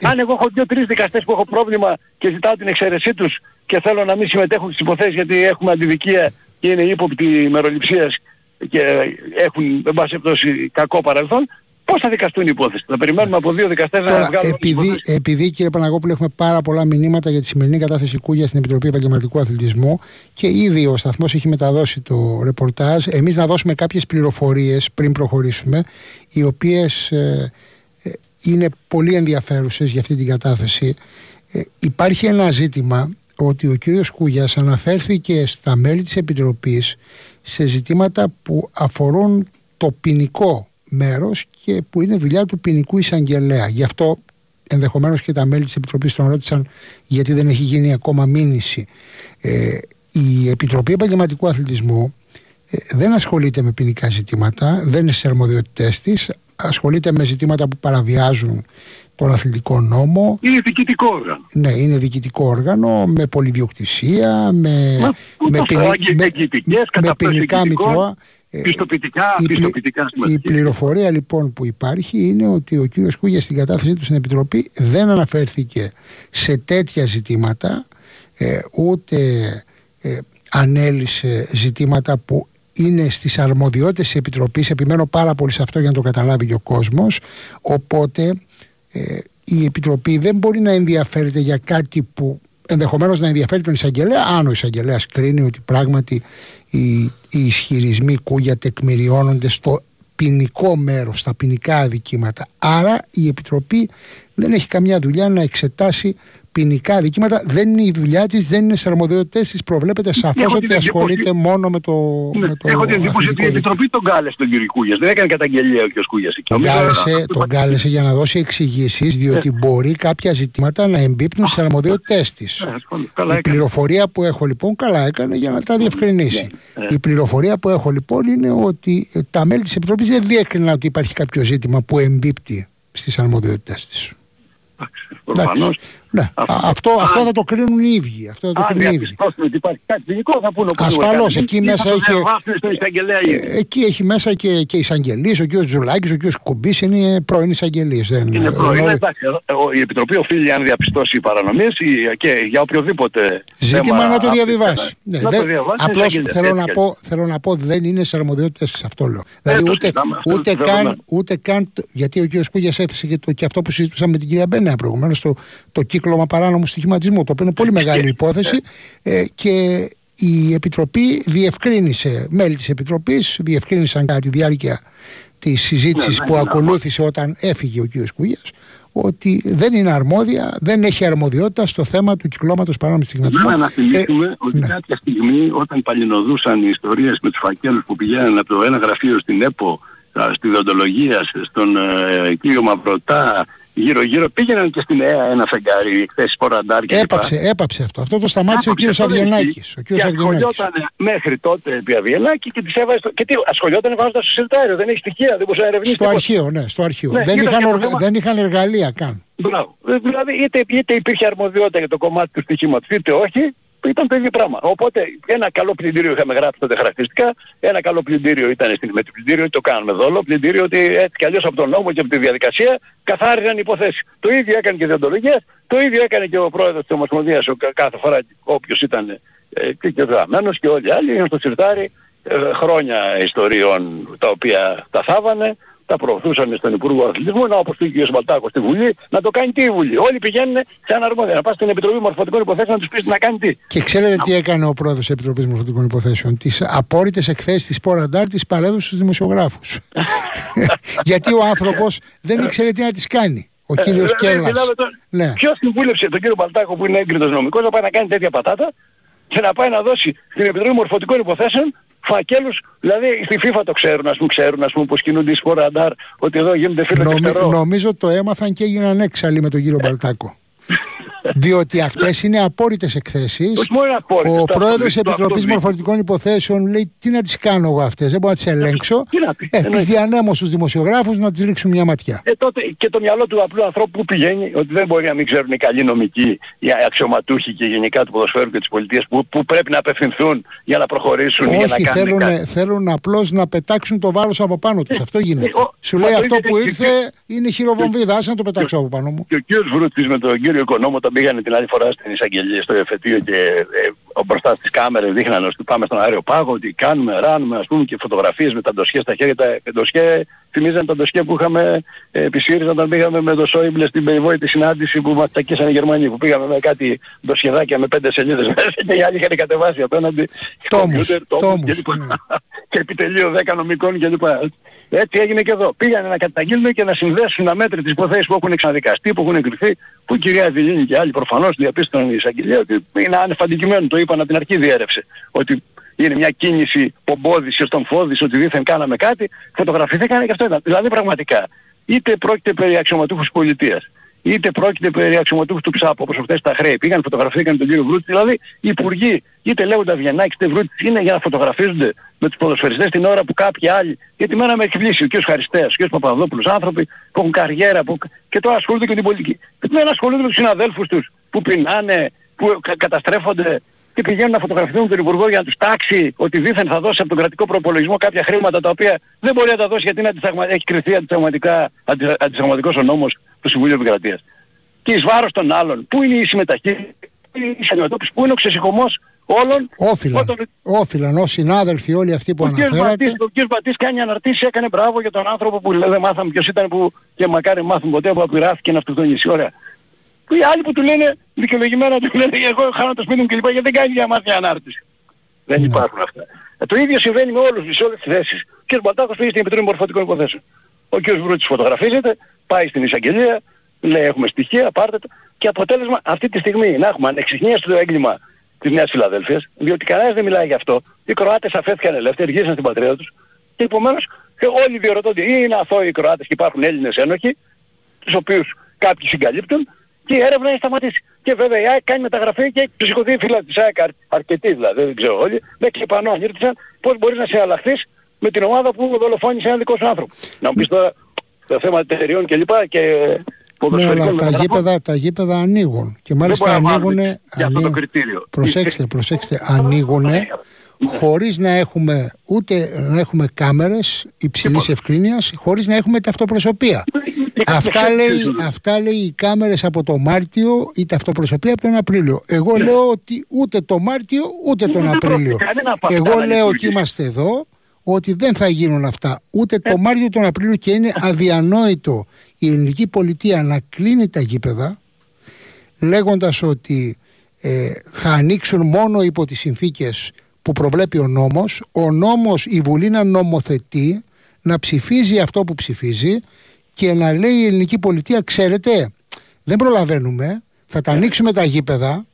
Speaker 3: αν εγώ έχω δύο-τρεις δικαστές που έχω πρόβλημα και ζητάω την εξαίρεσή τους και θέλω να μην συμμετέχουν στις υποθέσεις γιατί έχουμε αντιδικία και είναι ύποπτοι μεροληψίας και έχουν, εν πάση κακό παρελθόν, Πώς θα δικαστούν οι υπόθεση. Θα περιμένουμε από δύο δικαστές να βγάλουν.
Speaker 1: Επειδή, επειδή κύριε Παναγόπουλο έχουμε πάρα πολλά μηνύματα για τη σημερινή κατάθεση Κούγια στην Επιτροπή Επαγγελματικού Αθλητισμού και ήδη ο σταθμός έχει μεταδώσει το ρεπορτάζ. Εμείς να δώσουμε κάποιες πληροφορίες πριν προχωρήσουμε, οι οποίες ε, είναι πολύ ενδιαφέρουσες για αυτή την κατάθεση. Ε, υπάρχει ένα ζήτημα ότι ο κύριος Κούγιας αναφέρθηκε στα μέλη της Επιτροπής σε ζητήματα που αφορούν το ποινικό μέρος και που είναι δουλειά του ποινικού εισαγγελέα. Γι' αυτό ενδεχομένως και τα μέλη της Επιτροπής τον ρώτησαν γιατί δεν έχει γίνει ακόμα μήνυση. Ε, η Επιτροπή Επαγγελματικού Αθλητισμού ε, δεν ασχολείται με ποινικά ζητήματα, δεν είναι στις αρμοδιότητές της, ασχολείται με ζητήματα που παραβιάζουν τον αθλητικό νόμο.
Speaker 3: Είναι διοικητικό όργανο.
Speaker 1: Ναι, είναι διοικητικό όργανο με πολυδιοκτησία, με,
Speaker 3: Μα,
Speaker 1: με,
Speaker 3: ούτως
Speaker 1: ποινι-
Speaker 3: άγγι-
Speaker 1: με,
Speaker 3: εγγυητικές,
Speaker 1: με
Speaker 3: κατά
Speaker 1: ποινικά
Speaker 3: προσεγγιστικών,
Speaker 1: μητρώα. Ε,
Speaker 3: πιστοποιητικά,
Speaker 1: η, πλη-
Speaker 3: πιστοποιητικά
Speaker 1: η
Speaker 3: σημαντική.
Speaker 1: πληροφορία λοιπόν που υπάρχει είναι ότι ο κύριος Κούγιας στην κατάθεσή του στην Επιτροπή δεν αναφέρθηκε σε τέτοια ζητήματα ε, ούτε ε, ανέλησε ζητήματα που είναι στις αρμοδιότητες της Επιτροπής επιμένω πάρα πολύ σε αυτό για να το καταλάβει και ο κόσμος οπότε ε, η Επιτροπή δεν μπορεί να ενδιαφέρεται για κάτι που ενδεχομένως να ενδιαφέρει τον εισαγγελέα αν ο εισαγγελέας κρίνει ότι πράγματι οι, οι ισχυρισμοί Κούγια τεκμηριώνονται στο ποινικό μέρος, στα ποινικά αδικήματα. Άρα η Επιτροπή δεν έχει καμιά δουλειά να εξετάσει ποινικά αδικήματα. Δεν είναι η δουλειά της, δεν είναι σε αρμοδιότητες της. Προβλέπεται σαφώς
Speaker 3: Έχω
Speaker 1: ότι
Speaker 3: την
Speaker 1: ασχολείται
Speaker 3: εντύπωση-
Speaker 1: μόνο με το,
Speaker 3: Ναι,
Speaker 1: με το
Speaker 3: Έχω την εντύπωση ότι
Speaker 1: αθλητικό
Speaker 3: η
Speaker 1: δίκαιο.
Speaker 3: Επιτροπή τον κάλεσε τον κύριο Κούγιας. Δεν έκανε καταγγελία ο κ. Κούγιας. εκεί.
Speaker 1: Τον
Speaker 3: Νομίζω
Speaker 1: κάλεσε,
Speaker 3: αυτό
Speaker 1: τον
Speaker 3: είπα-
Speaker 1: κάλεσε για να δώσει εξηγήσεις, διότι μπορεί κάποια ζητήματα να εμπίπτουν στι αρμοδιότητές της.
Speaker 3: Ναι, ασφαλώς. Καλά
Speaker 1: Η
Speaker 3: έκανε.
Speaker 1: πληροφορία που έχω λοιπόν, καλά έκανε για να τα διευκρινίσει.
Speaker 3: ναι.
Speaker 1: Η πληροφορία που έχω λοιπόν είναι ότι ε, τα μέλη της Επιτροπής δεν διέκριναν ότι υπάρχει κάποιο ζήτημα που εμπίπτει στις αρμοδιότητές της.
Speaker 3: Προφανώς.
Speaker 1: Ναι,
Speaker 3: Αυτό-
Speaker 1: Α, αυτό,
Speaker 3: αν-
Speaker 1: αυτό θα το κρίνουν οι ίδιοι. Αυτό θα το
Speaker 3: Αν
Speaker 1: κρίνουν οι ίδιοι.
Speaker 3: διαπιστώσουμε ότι υπάρχει κάτι ποινικό θα πούνε όπως
Speaker 1: Ασφαλώς,
Speaker 3: το έκανε.
Speaker 1: εκεί
Speaker 3: Ή
Speaker 1: μέσα
Speaker 3: θα το
Speaker 1: είχε-
Speaker 3: διαβάσουν στον εισαγγελέα ήδη.
Speaker 1: Ε, Εκεί έχει μέσα και, και εισαγγελείς, ο κ. Ζουλάκης, ο κ. Κουμπής είναι πρώην εισαγγελείς. Δεν,
Speaker 3: Είναι πρώην.
Speaker 1: γνωρι-
Speaker 3: Εντάξει, ο- η Επιτροπή οφείλει αν διαπιστώσει παρανομίες ή- και για οποιοδήποτε
Speaker 1: Ζήτημα
Speaker 3: θέμα
Speaker 1: να το
Speaker 3: αυτή-
Speaker 1: διαβιβάσει. Ναι,
Speaker 3: να
Speaker 1: δεν-
Speaker 3: το διαβάσει.
Speaker 1: απλώς
Speaker 3: εισαγγελέα.
Speaker 1: θέλω να,
Speaker 3: Έτσι
Speaker 1: πω, θέλω να πω δεν είναι σε αρμοδιότητες αυτό λέω. δηλαδή
Speaker 3: το
Speaker 1: ούτε,
Speaker 3: συζητάμε, αυτό
Speaker 1: ούτε,
Speaker 3: είναι
Speaker 1: καν,
Speaker 3: δεδομένο.
Speaker 1: ούτε καν, το- γιατί ο κ. Κούγιας έθεσε και, το, και αυτό που συζητούσαμε με την κυρία Μπένεα προηγουμένως, το, το κύκλωμα παράνομου στοιχηματισμού, το οποίο είναι πολύ μεγάλη υπόθεση ε, και η Επιτροπή διευκρίνησε, μέλη της Επιτροπής διευκρίνησαν κατά τη διάρκεια της συζήτησης
Speaker 3: Ναι,
Speaker 1: που
Speaker 3: ναι, ναι.
Speaker 1: ακολούθησε όταν έφυγε ο κ. Κούγιας ότι δεν είναι αρμόδια, δεν έχει αρμοδιότητα στο θέμα του κυκλώματος παράνομου στοιχηματισμού.
Speaker 3: Βέβαια να θυμίσουμε
Speaker 1: Ε,
Speaker 3: ότι
Speaker 1: ναι.
Speaker 3: κάποια στιγμή όταν παλινοδούσαν οι ιστορίες με τους φακέλους που πηγαίνουν από το ένα γραφείο στην ΕΠΟ, α, στη δοντολογία, στον ε, κύριο Μαυρωτά, γύρω γύρω πήγαιναν και στην ΕΑ ένα φεγγάρι εκθέσεις ποραντάρ και λοιπά.
Speaker 1: Έπαψε, έπαψε αυτό. Αυτό το σταμάτησε ο
Speaker 3: Άκουσε,
Speaker 1: κύριος
Speaker 3: αυτό δεν
Speaker 1: Αβγενάκης.
Speaker 3: ισχύει.
Speaker 1: Ο κύριος
Speaker 3: και
Speaker 1: Αβγενάκης.
Speaker 3: ασχολιόταν μέχρι τότε επί Αβγενάκη και τις έβαζε στο... Και τι, ασχολιόταν βάζοντας στο συρτάριο, δεν έχει στοιχεία, δεν μπορούσε να ερευνήσει
Speaker 1: Στο
Speaker 3: τίποτα.
Speaker 1: αρχείο, ναι, στο αρχείο.
Speaker 3: Ναι,
Speaker 1: δεν,
Speaker 3: είδα
Speaker 1: είχαν
Speaker 3: και το
Speaker 1: οργα-
Speaker 3: θέμα.
Speaker 1: δεν είχαν εργαλεία καν.
Speaker 3: Μπράβο. Ε, Δηλαδή είτε, είτε υπήρχε αρμοδιότητα για το κομμάτι του στοιχήματος είτε όχι, ήταν το ίδιο πράγμα. Οπότε ένα καλό πλυντήριο είχαμε γράψει τότε χαρακτηριστικά, ένα καλό πλυντήριο ήταν στην με το πλυντήριο, το κάνουμε δόλο, πλυντήριο ότι έτσι κι αλλιώς από τον νόμο και από τη διαδικασία καθάριζαν υποθέσεις. Το ίδιο έκανε και η διοντολογία, το ίδιο έκανε και ο πρόεδρος της Ομοσπονδίας ο, κα- κάθε φορά όποιος ήταν ε, και και γραμμένος και όλοι οι άλλοι είχαν στο σιρτάρι ε, χρόνια ιστοριών τα οποία τα θάβανε, τα προωθούσαν στον Υπουργό Αθλητισμού, να όπως πήγε ο κ. Μπαλτάκος στη Βουλή, να το κάνει τι η Βουλή. Όλοι πηγαίνουν σε αναρμόδια, να πας στην Επιτροπή Μορφωτικών Υποθέσεων να τους πεις να κάνει τι.
Speaker 1: Και ξέρετε τι έκανε ο πρόεδρος της Επιτροπής Μορφωτικών Υποθέσεων; Τις απόρριτες εκθέσεις της Ποραντάρ τις παρέδωσε στους δημοσιογράφους. Γιατί ο άνθρωπος δεν ήξερε τι να τις κάνει. Ο κύριος
Speaker 3: Ε, δηλαδή,
Speaker 1: Κέλλας.
Speaker 3: μιλάμε τώρα-
Speaker 1: Ναι.
Speaker 3: Ποιος συμβούλεψε τον κύριο Μπαλτάκο που είναι έγκριτος νομικός να πάει να κάνει τέτοια πατάτα και να πάει να δώσει στην Επιτροπή Μορφωτικών Υποθέσεων φακέλους, δηλαδή στη FIFA το ξέρουν, ας πούμε, ξέρουν ας πούμε πως κινούνται οι σπορ αντάρ, ότι εδώ γίνονται φίλοι
Speaker 1: Νομι-
Speaker 3: δεξτερό.
Speaker 1: νομίζω το έμαθαν και έγιναν έξαλλοι με τον κύριο Μπαλτάκο. Διότι αυτές είναι απόρριτες εκθέσεις.
Speaker 3: Όχι μόνο είναι απόρριτες,
Speaker 1: Ο
Speaker 3: το
Speaker 1: πρόεδρος της
Speaker 3: αυτοδίκη, το
Speaker 1: Επιτροπής
Speaker 3: αυτοδίκης.
Speaker 1: Μορφωτικών Υποθέσεων λέει τι να τις κάνω εγώ αυτές, δεν μπορώ να τις ελέγξω.
Speaker 3: Τι να πει,
Speaker 1: Ε,
Speaker 3: εννοείται.
Speaker 1: τις διανέμω στους δημοσιογράφους να τις ρίξουν μια ματιά.
Speaker 3: Ε, τότε και το μυαλό του απλού ανθρώπου που πηγαίνει, ότι δεν μπορεί να μην ξέρουν οι καλοί νομικοί, οι αξιωματούχοι και γενικά του ποδοσφαίρου και της πολιτείας που, που πρέπει να απευθυνθούν για να προχωρήσουν ή για να
Speaker 1: Όχι,
Speaker 3: κάνουν
Speaker 1: θέλουν,
Speaker 3: κάτι.
Speaker 1: θέλουν απλώς να πετάξουν το βάρος από πάνω τους. Αυτό γίνεται.
Speaker 3: ε, ο-
Speaker 1: Σου
Speaker 3: μα
Speaker 1: λέει
Speaker 3: το
Speaker 1: αυτό
Speaker 3: ίδιο
Speaker 1: που
Speaker 3: και-
Speaker 1: ήρθε είναι χειροβομβίδα, άσε να το πετάξω από πάνω μου.
Speaker 3: Και ο κύριος Βρούτης με τον κύριο Οικονόμο όταν πήγανε την άλλη φορά στην εισαγγελία στο εφετείο και ε, ο μπροστά στις κάμερες δείχναν ότι πάμε στον αέριο πάγο, ότι κάνουμε, ράνουμε ας πούμε και φωτογραφίες με τα ντοσιέ στα χέρια. Τα ντοσιέ θυμίζαν τα ντοσιέ που είχαμε ε, επί ΣΥΡΙΖΑ όταν πήγαμε με το Σόιμπλε στην περιβόητη συνάντηση που μας τακίσαν οι Γερμανοί που πήγαμε με κάτι ντοσιεδάκια με πέντε σελίδες μέσα και οι άλλοι είχαν κατεβάσει απέναντι
Speaker 1: Τόμους,
Speaker 3: κομπιούτερ, τόμους
Speaker 1: τόμους,
Speaker 3: και λοιπά.
Speaker 1: ναι.
Speaker 3: και επιτελείο 10 νομικών κλπ. Έτσι έγινε και εδώ. Πήγανε να καταγγείλουν και να συνδέσουν αμέτρητες υποθέσεις που έχουν εξαδικαστεί, που έχουν εγκριθεί, που η κυρία Δηλίνη και άλλοι προφανώς διαπίστωσαν η εισαγγελία ότι είναι άνευ αντικειμένου. Το είπαν από την αρχή διέρευσε. Ότι είναι μια κίνηση πομπόδηση ως τον φόδης, ότι δήθεν κάναμε κάτι, φωτογραφηθήκανε και αυτό ήταν. Δηλαδή πραγματικά, είτε πρόκειται περί αξιωματούχους πολιτείας, είτε πρόκειται περί αξιωματούχου του ΞΑΠ όπως αυτές τα χρέη. Πήγαν, φωτογραφήθηκαν τον κύριο Βρούτη. Δηλαδή οι υπουργοί είτε λέγονται Αβγενάκης είτε Βρούτης είναι για να φωτογραφίζονται με τους ποδοσφαιριστές την ώρα που κάποιοι άλλοι. Γιατί μένα με εκπλήσει ο κ. Χαριστέας, ο κ. Παπαδόπουλος, άνθρωποι που έχουν καριέρα που... και τώρα ασχολούνται και με την πολιτική. Δεν ασχολούνται με τους συναδέλφους τους που πεινάνε, που καταστρέφονται και πηγαίνουν να φωτογραφηθούν τον Υπουργό για να τους τάξει ότι δήθεν θα δώσει από τον κρατικό προπολογισμό κάποια χρήματα τα οποία δεν μπορεί να τα δώσει γιατί είναι έχει κριθεί αντισαγματικός ο νόμος του Συμβουλίου Επικρατείας. Και εις βάρος των άλλων, πού είναι η συμμεταχείριση, πού είναι η αντιμετώπιση, πού είναι ο ξεσηκωμός όλων.
Speaker 1: Όφυλαν, όταν... όφυλαν ως συνάδελφοι όλοι αυτοί που ο αναφέρατε.
Speaker 3: ο κ. Μπατής κάνει αναρτήσεις, έκανε μπράβο για τον άνθρωπο που δεν μάθαμε ποιος ήταν που και μακάρι μάθουμε ποτέ που απειράθηκε να αυτοκτονήσει. Ωραία. Που οι άλλοι που του λένε δικαιολογημένα του λένε εγώ χάνω το σπίτι μου κλπ. Γιατί δεν κάνει για μάθει ανάρτηση. Δεν ναι. υπάρχουν αυτά. Ε, το ίδιο συμβαίνει με όλους, σε όλες τις θέσεις. Ο κ. Μπατάκος πήγε στην Επιτροπή Μορφωτικών Υποθέσεων. Ο κ. Βρούτης φωτογραφίζεται, πάει στην εισαγγελία, λέει έχουμε στοιχεία, πάρτε το. Και αποτέλεσμα αυτή τη στιγμή να έχουμε ανεξιχνίαστο το έγκλημα της Νέας Φιλαδέλφειας, διότι κανένας δεν μιλάει γι' αυτό. Οι Κροάτες αφέθηκαν ελεύθεροι, γύρισαν στην πατρίδα τους και επομένως όλοι διορωτώνται ή είναι αθώοι οι Κροάτες και υπάρχουν Έλληνες ένοχοι, τους οποίους κάποιοι συγκαλύπτουν και η έρευνα έχει σταματήσει. Και βέβαια η ΑΕΚ κάνει μεταγραφή και έχει ψυχωθεί φύλλα της ΑΕΚ αρκετοί δηλαδή, δεν ξέρω όλοι, με κλειπανό ανήρτησαν πώς μπορείς να συναλλαχθείς με την ομάδα που δολοφόνησε έναν δικό σου άνθρωπο. Να μου πεις τώρα το θέμα εταιρεών και λοιπά και
Speaker 1: ναι, αλλά τα γήπεδα, τα γήπεδα ανοίγουν. Και μάλιστα ανοίγουν.
Speaker 3: Για αυτό το κριτήριο.
Speaker 1: Προσέξτε, προσέξτε, ανοίγουν χωρίς να έχουμε ούτε να έχουμε κάμερες υψηλής ευκρίνειας, χωρίς να έχουμε ταυτοπροσωπεία. αυτά, λέει, αυτά λέει οι κάμερες από το Μάρτιο, η ταυτοπροσωπεία από τον Απρίλιο. Εγώ ναι. λέω ότι ούτε το Μάρτιο ούτε τον Απρίλιο. Εγώ λέω ότι είμαστε εδώ, ότι δεν θα γίνουν αυτά ούτε το ε. Μάρτιο τον Απρίλιο και είναι αδιανόητο η ελληνική πολιτεία να κλείνει τα γήπεδα λέγοντας ότι ε, θα ανοίξουν μόνο υπό τις συνθήκες που προβλέπει ο νόμος ο νόμος η Βουλή να νομοθετεί να ψηφίζει αυτό που ψηφίζει και να λέει η ελληνική πολιτεία ξέρετε δεν προλαβαίνουμε θα τα ε. ανοίξουμε τα γήπεδα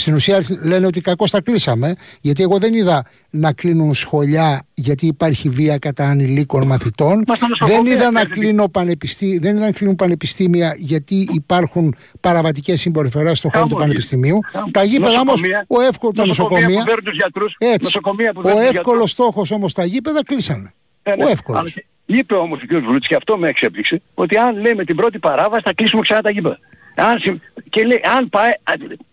Speaker 1: στην ουσία λένε ότι κακώς τα κλείσαμε, γιατί εγώ δεν είδα να κλείνουν σχολιά γιατί υπάρχει βία κατά ανηλίκων μαθητών. Δεν είδα να, κλείνω πανεπιστή... δεν είδα να κλείνουν πανεπιστήμια γιατί υπάρχουν παραβατικές συμπεριφορές στον χώρο του πανεπιστημίου. Τα γήπεδα όμως, ο εύκολο τα νοσοκομεία. ο εύκολος στόχος όμως τα γήπεδα κλείσανε. Ε, ναι. Ο εύκολος.
Speaker 3: Είπε όμως ο κ. Βρούτση και αυτό με εξέπληξε ότι αν λέμε την πρώτη παράβαση θα κλείσουμε ξανά τα γήπεδα. Αν, και λέει, αν πάει,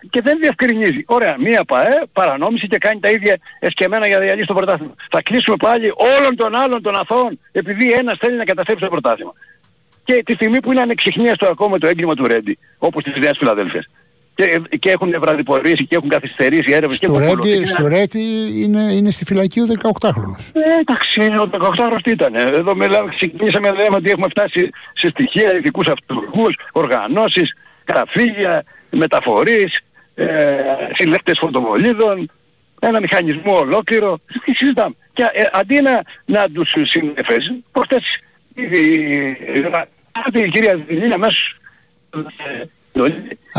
Speaker 3: και δεν διευκρινίζει. Ωραία, μία ΠαΕ παρανόμηση και κάνει τα ίδια εσκεμμένα για διαλύσει το πρωτάθλημα. Θα κλείσουμε πάλι όλων των άλλων των αθώων επειδή ένας θέλει να καταστρέψει το πρωτάθλημα. Και τη στιγμή που είναι ανεξιχνίαστο ακόμα το έγκλημα του Ρέντι, όπως της Νέας Φιλαδέλφειας. Και, και έχουν βραδιπορήσει και έχουν καθυστερήσει έρευνες
Speaker 1: στο και Ρέντι, Στο Ρέντι είναι, είναι στη φυλακή ο 18χρονος.
Speaker 3: Ε, εντάξει, ο 18χρονος τι ήταν. Εδώ μιλάμε, ξεκινήσαμε λέμε ότι έχουμε φτάσει σε στοιχεία ειδικούς αυτούργους, οργανώσεις, γραφεία, μεταφορείς, ε, συλλέκτες φωτοβολίδων, ένα μηχανισμό ολόκληρο. Τι συζητάμε. Και ε, αντί να, να τους συνεφέσει, προχτές η, η κυρία Δηλίνα μέσα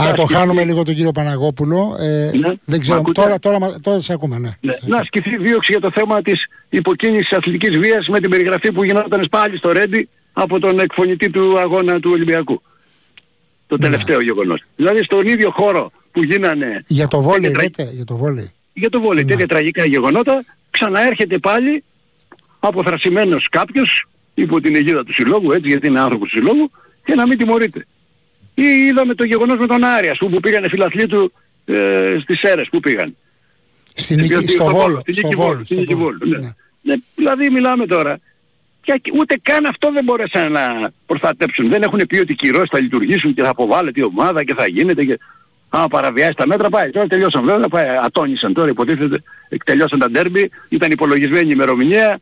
Speaker 1: Α, το χάνουμε λίγο τον κύριο Παναγόπουλο. Ε, ναι, δεν ξέρω, τώρα, τώρα, τώρα σε ακούμε, ναι.
Speaker 3: ναι. Να ασκηθεί δίωξη για το θέμα της υποκίνησης αθλητικής βίας με την περιγραφή που γινόταν πάλι στο Ρέντι από τον εκφωνητή του αγώνα του Ολυμπιακού το ναι. τελευταίο γεγονός. Δηλαδή στον ίδιο χώρο που γίνανε...
Speaker 1: Για το βόλεϊ λέτε, για το βόλεϊ.
Speaker 3: Για το βόλεϊ, ναι. τέτοια τραγικά γεγονότα, ξαναέρχεται πάλι αποθρασιμένος κάποιος υπό την αιγίδα του συλλόγου, έτσι γιατί είναι άνθρωπος του συλλόγου, και να μην τιμωρείται. Ή είδαμε το γεγονός με τον Άρια, που, που πήγανε φιλαθλοί του ε, στις αίρες, που πήγαν.
Speaker 1: Στην νίκη, στο, Βόλο. Στην
Speaker 3: νίκη Βόλου. Ναι. Ναι. ναι. Δηλαδή μιλάμε τώρα και ούτε καν αυτό δεν μπορέσαν να προστατέψουν. Δεν έχουν πει ότι οι κυρώσεις θα λειτουργήσουν και θα αποβάλλεται η ομάδα και θα γίνεται και άμα παραβιάσει τα μέτρα πάει. Τώρα τελειώσαν βέβαια, πάει, ατόνισαν τώρα υποτίθεται, τελειώσαν τα ντέρμπι, ήταν υπολογισμένη η ημερομηνία,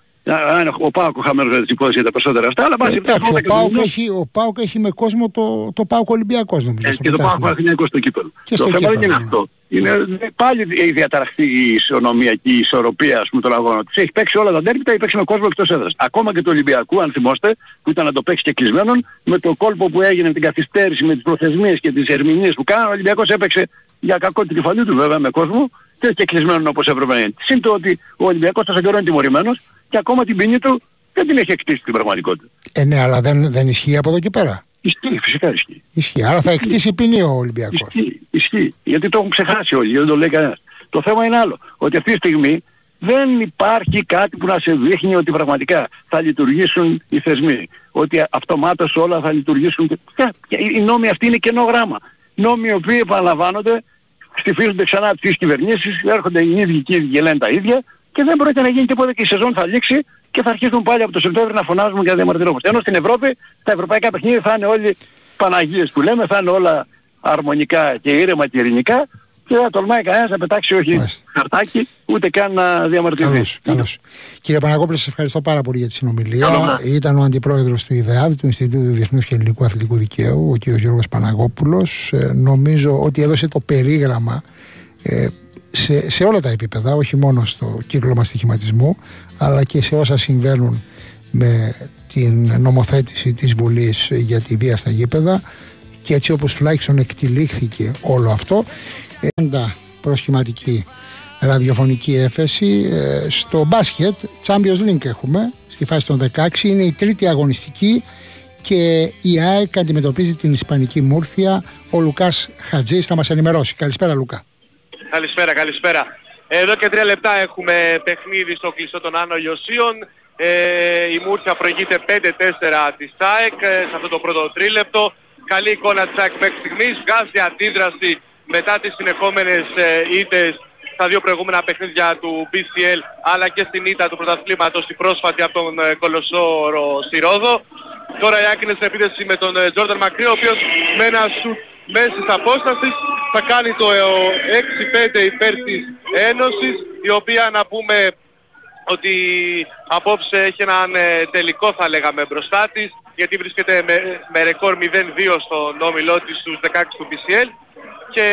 Speaker 3: ο Πάοκ χαμένος δεν της υπόθεση τα περισσότερα αυτά, αλλά
Speaker 1: πάση Εντάξει, ο Πάοκ έχει, ο Πάοκ έχει με κόσμο το, το Πάοκ Ολυμπιακός νομίζω.
Speaker 3: Ε, και το Πάοκ Αθηναϊκός στο κύπελο. Το θέμα δεν είναι αυτό. Είναι πάλι η διαταραχθεί η ισονομία και η ισορροπία ας πούμε των αγώνων. Της έχει παίξει όλα τα ντέρμπι, τα έχει παίξει με κόσμο εκτός έδρας. Ακόμα και το Ολυμπιακού, αν θυμόστε, που ήταν να το παίξει και κλεισμένον, με το κόλπο που έγινε την καθυστέρηση, με τις προθεσμίες και τις ερμηνείες που κάνανε, ο Ολυμπιακός έπαιξε για κακό την κεφαλή του βέβαια με κόσμο και και κλεισμένον όπως έπρεπε να είναι. Συν το ότι ο Ολυμπιακός τόσο καιρό είναι τιμωρημένος και ακόμα την ποινή του δεν την έχει εκτίσει την πραγματικότητα.
Speaker 1: Ε, ναι, αλλά δεν, δεν ισχύει από εδώ και πέρα.
Speaker 3: Ισχύει, φυσικά ισχύει.
Speaker 1: Ισχύει. Άρα θα εκτίσει ποινή ο Ολυμπιακός.
Speaker 3: Ισχύει, ισχύει. Γιατί το έχουν ξεχάσει όλοι, δεν το λέει κανένας. Το θέμα είναι άλλο. Ότι αυτή τη στιγμή δεν υπάρχει κάτι που να σε δείχνει ότι πραγματικά θα λειτουργήσουν οι θεσμοί. Ότι αυτομάτως όλα θα λειτουργήσουν. Και... Οι νόμοι αυτοί είναι κενό γράμμα. Νόμοι οι οποίοι επαναλαμβάνονται, στηφίζονται ξανά από τις κυβερνήσεις, έρχονται οι ίδιοι κύριοι και λένε τα ίδια και δεν πρόκειται να γίνει τίποτα και η σεζόν θα λήξει και θα αρχίσουν πάλι από το Σεπτέμβριο να φωνάζουμε και να διαμαρτυρόμαστε. Ενώ στην Ευρώπη τα ευρωπαϊκά παιχνίδια θα είναι όλοι Παναγίες που λέμε, θα είναι όλα αρμονικά και ήρεμα και ειρηνικά και δεν τολμάει κανένας να πετάξει όχι χαρτάκι ούτε καν να διαμαρτυρηθεί.
Speaker 1: Καλώς, καλώς. Κύριε Παναγόπουλο, σας ευχαριστώ πάρα πολύ για τη συνομιλία. Ήταν ο Αντιπρόεδρος του ΙΔΕΑΔ, του Ινστιτούτου Διεθνούς και Ελληνικού Αθλητικού Δικαίου, ο κ. Γιώργος Παναγόπουλος. Ε, νομίζω ότι έδωσε το περίγραμμα ε, σε, σε όλα τα επίπεδα, όχι μόνο στο κύκλωμα στοιχηματισμού, αλλά και σε όσα συμβαίνουν με την νομοθέτηση της Βουλής για τη βία στα γήπεδα. Και έτσι όπως τουλάχιστον εκτιλήχθηκε όλο αυτό έντα προσχηματική ραδιοφωνική έφεση ε, στο μπάσκετ Champions League έχουμε στη φάση των 16 είναι η τρίτη αγωνιστική και η ΑΕΚ αντιμετωπίζει την Ισπανική Μούρφια ο Λουκάς Χατζής θα μας ενημερώσει. Καλησπέρα Λουκά
Speaker 4: Καλησπέρα, καλησπέρα. Εδώ και τρία λεπτά έχουμε παιχνίδι στο κλειστό των Άνω Ιωσίων. Ε, η Μούρθια προηγείται 5-4 της ΑΕΚ ε, σε αυτό το πρώτο τρίλεπτο. Καλή εικόνα της ΑΕΚ μέχρι στιγμής. Βγάζει αντίδραση μετά τις συνεχόμενες ε, ήττες στα δύο προηγούμενα παιχνίδια του BCL αλλά και στην ήττα του πρωταθλήματος η πρόσφατη από τον ε, Κολοσσόρο στη Ρόδο. Τώρα η ΑΕΚ είναι στην επίθεση με τον Τζόρνταν Μακρύ ο οποίος με ένα σουτ μέσης της απόστασης θα κάνει το 6-5 υπέρ της Ένωσης η οποία να πούμε ότι απόψε έχει έναν ε, τελικό θα λέγαμε μπροστά της γιατί βρίσκεται με, με ρεκόρ 0-2 στον όμιλό της στους 16 του PCL και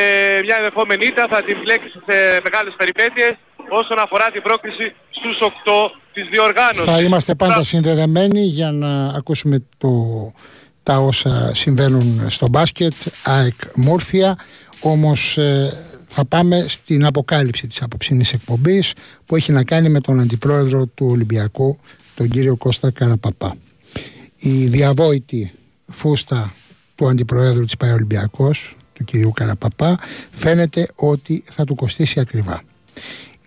Speaker 4: μια ενδεχόμενη ήττα θα την βλέξει σε μεγάλες περιπέτειες όσον αφορά την πρόκληση στους 8 της διοργάνωσης.
Speaker 1: Θα είμαστε πάντα συνδεδεμένοι για να ακούσουμε το τα όσα συμβαίνουν στο μπάσκετ, ΑΕΚ Μόρφια, όμως ε, θα πάμε στην αποκάλυψη της απόψινής εκπομπής που έχει να κάνει με τον αντιπρόεδρο του Ολυμπιακού, τον κύριο Κώστα Καραπαπά. Η διαβόητη φούστα του αντιπροέδρου της ΠΑΕ Ολυμπιακός, του κυρίου Καραπαπά, φαίνεται ότι θα του κοστίσει ακριβά.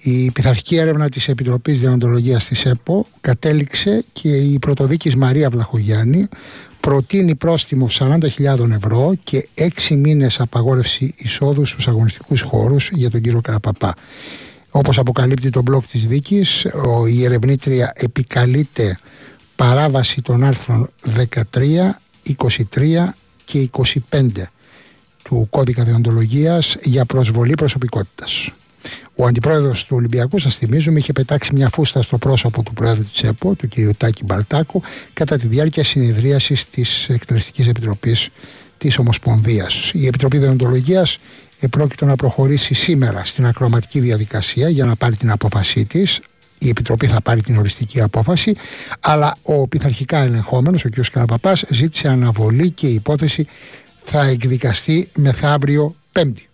Speaker 1: Η πειθαρχική έρευνα της Επιτροπής Διοντολογίας της ΕΠΟ κατέληξε και η πρωτοδίκης Μαρία Βλαχογιάννη προτείνει πρόστιμο 40.000 ευρώ και 6 μήνες απαγόρευση εισόδου στους αγωνιστικούς χώρους για τον κύριο Καραπαπά. Όπως αποκαλύπτει το μπλοκ της δίκης, η ερευνήτρια επικαλείται παράβαση των άρθρων 13, 23 και 25 του κώδικα διοντολογίας για προσβολή προσωπικότητας. Ο αντιπρόεδρος του Ολυμπιακού, σας θυμίζουμε, είχε πετάξει μια φούστα στο πρόσωπο του πρόεδρου της ΕΠΟ, του κ. Τάκη Μπαλτάκου, κατά τη διάρκεια συνεδρίασης της Εκτελεστικής Επιτροπής της Ομοσπονδίας. Η Επιτροπή Δεοντολογία επρόκειτο να προχωρήσει σήμερα στην ακροματική διαδικασία για να πάρει την απόφασή της. Η Επιτροπή θα πάρει την οριστική απόφαση, αλλά ο πειθαρχικά ελεγχόμενος, ο κ. Καραπαπάς, ζήτησε αναβολή και η υπόθεση θα εκδικαστεί μεθαύριο Πέμπτη.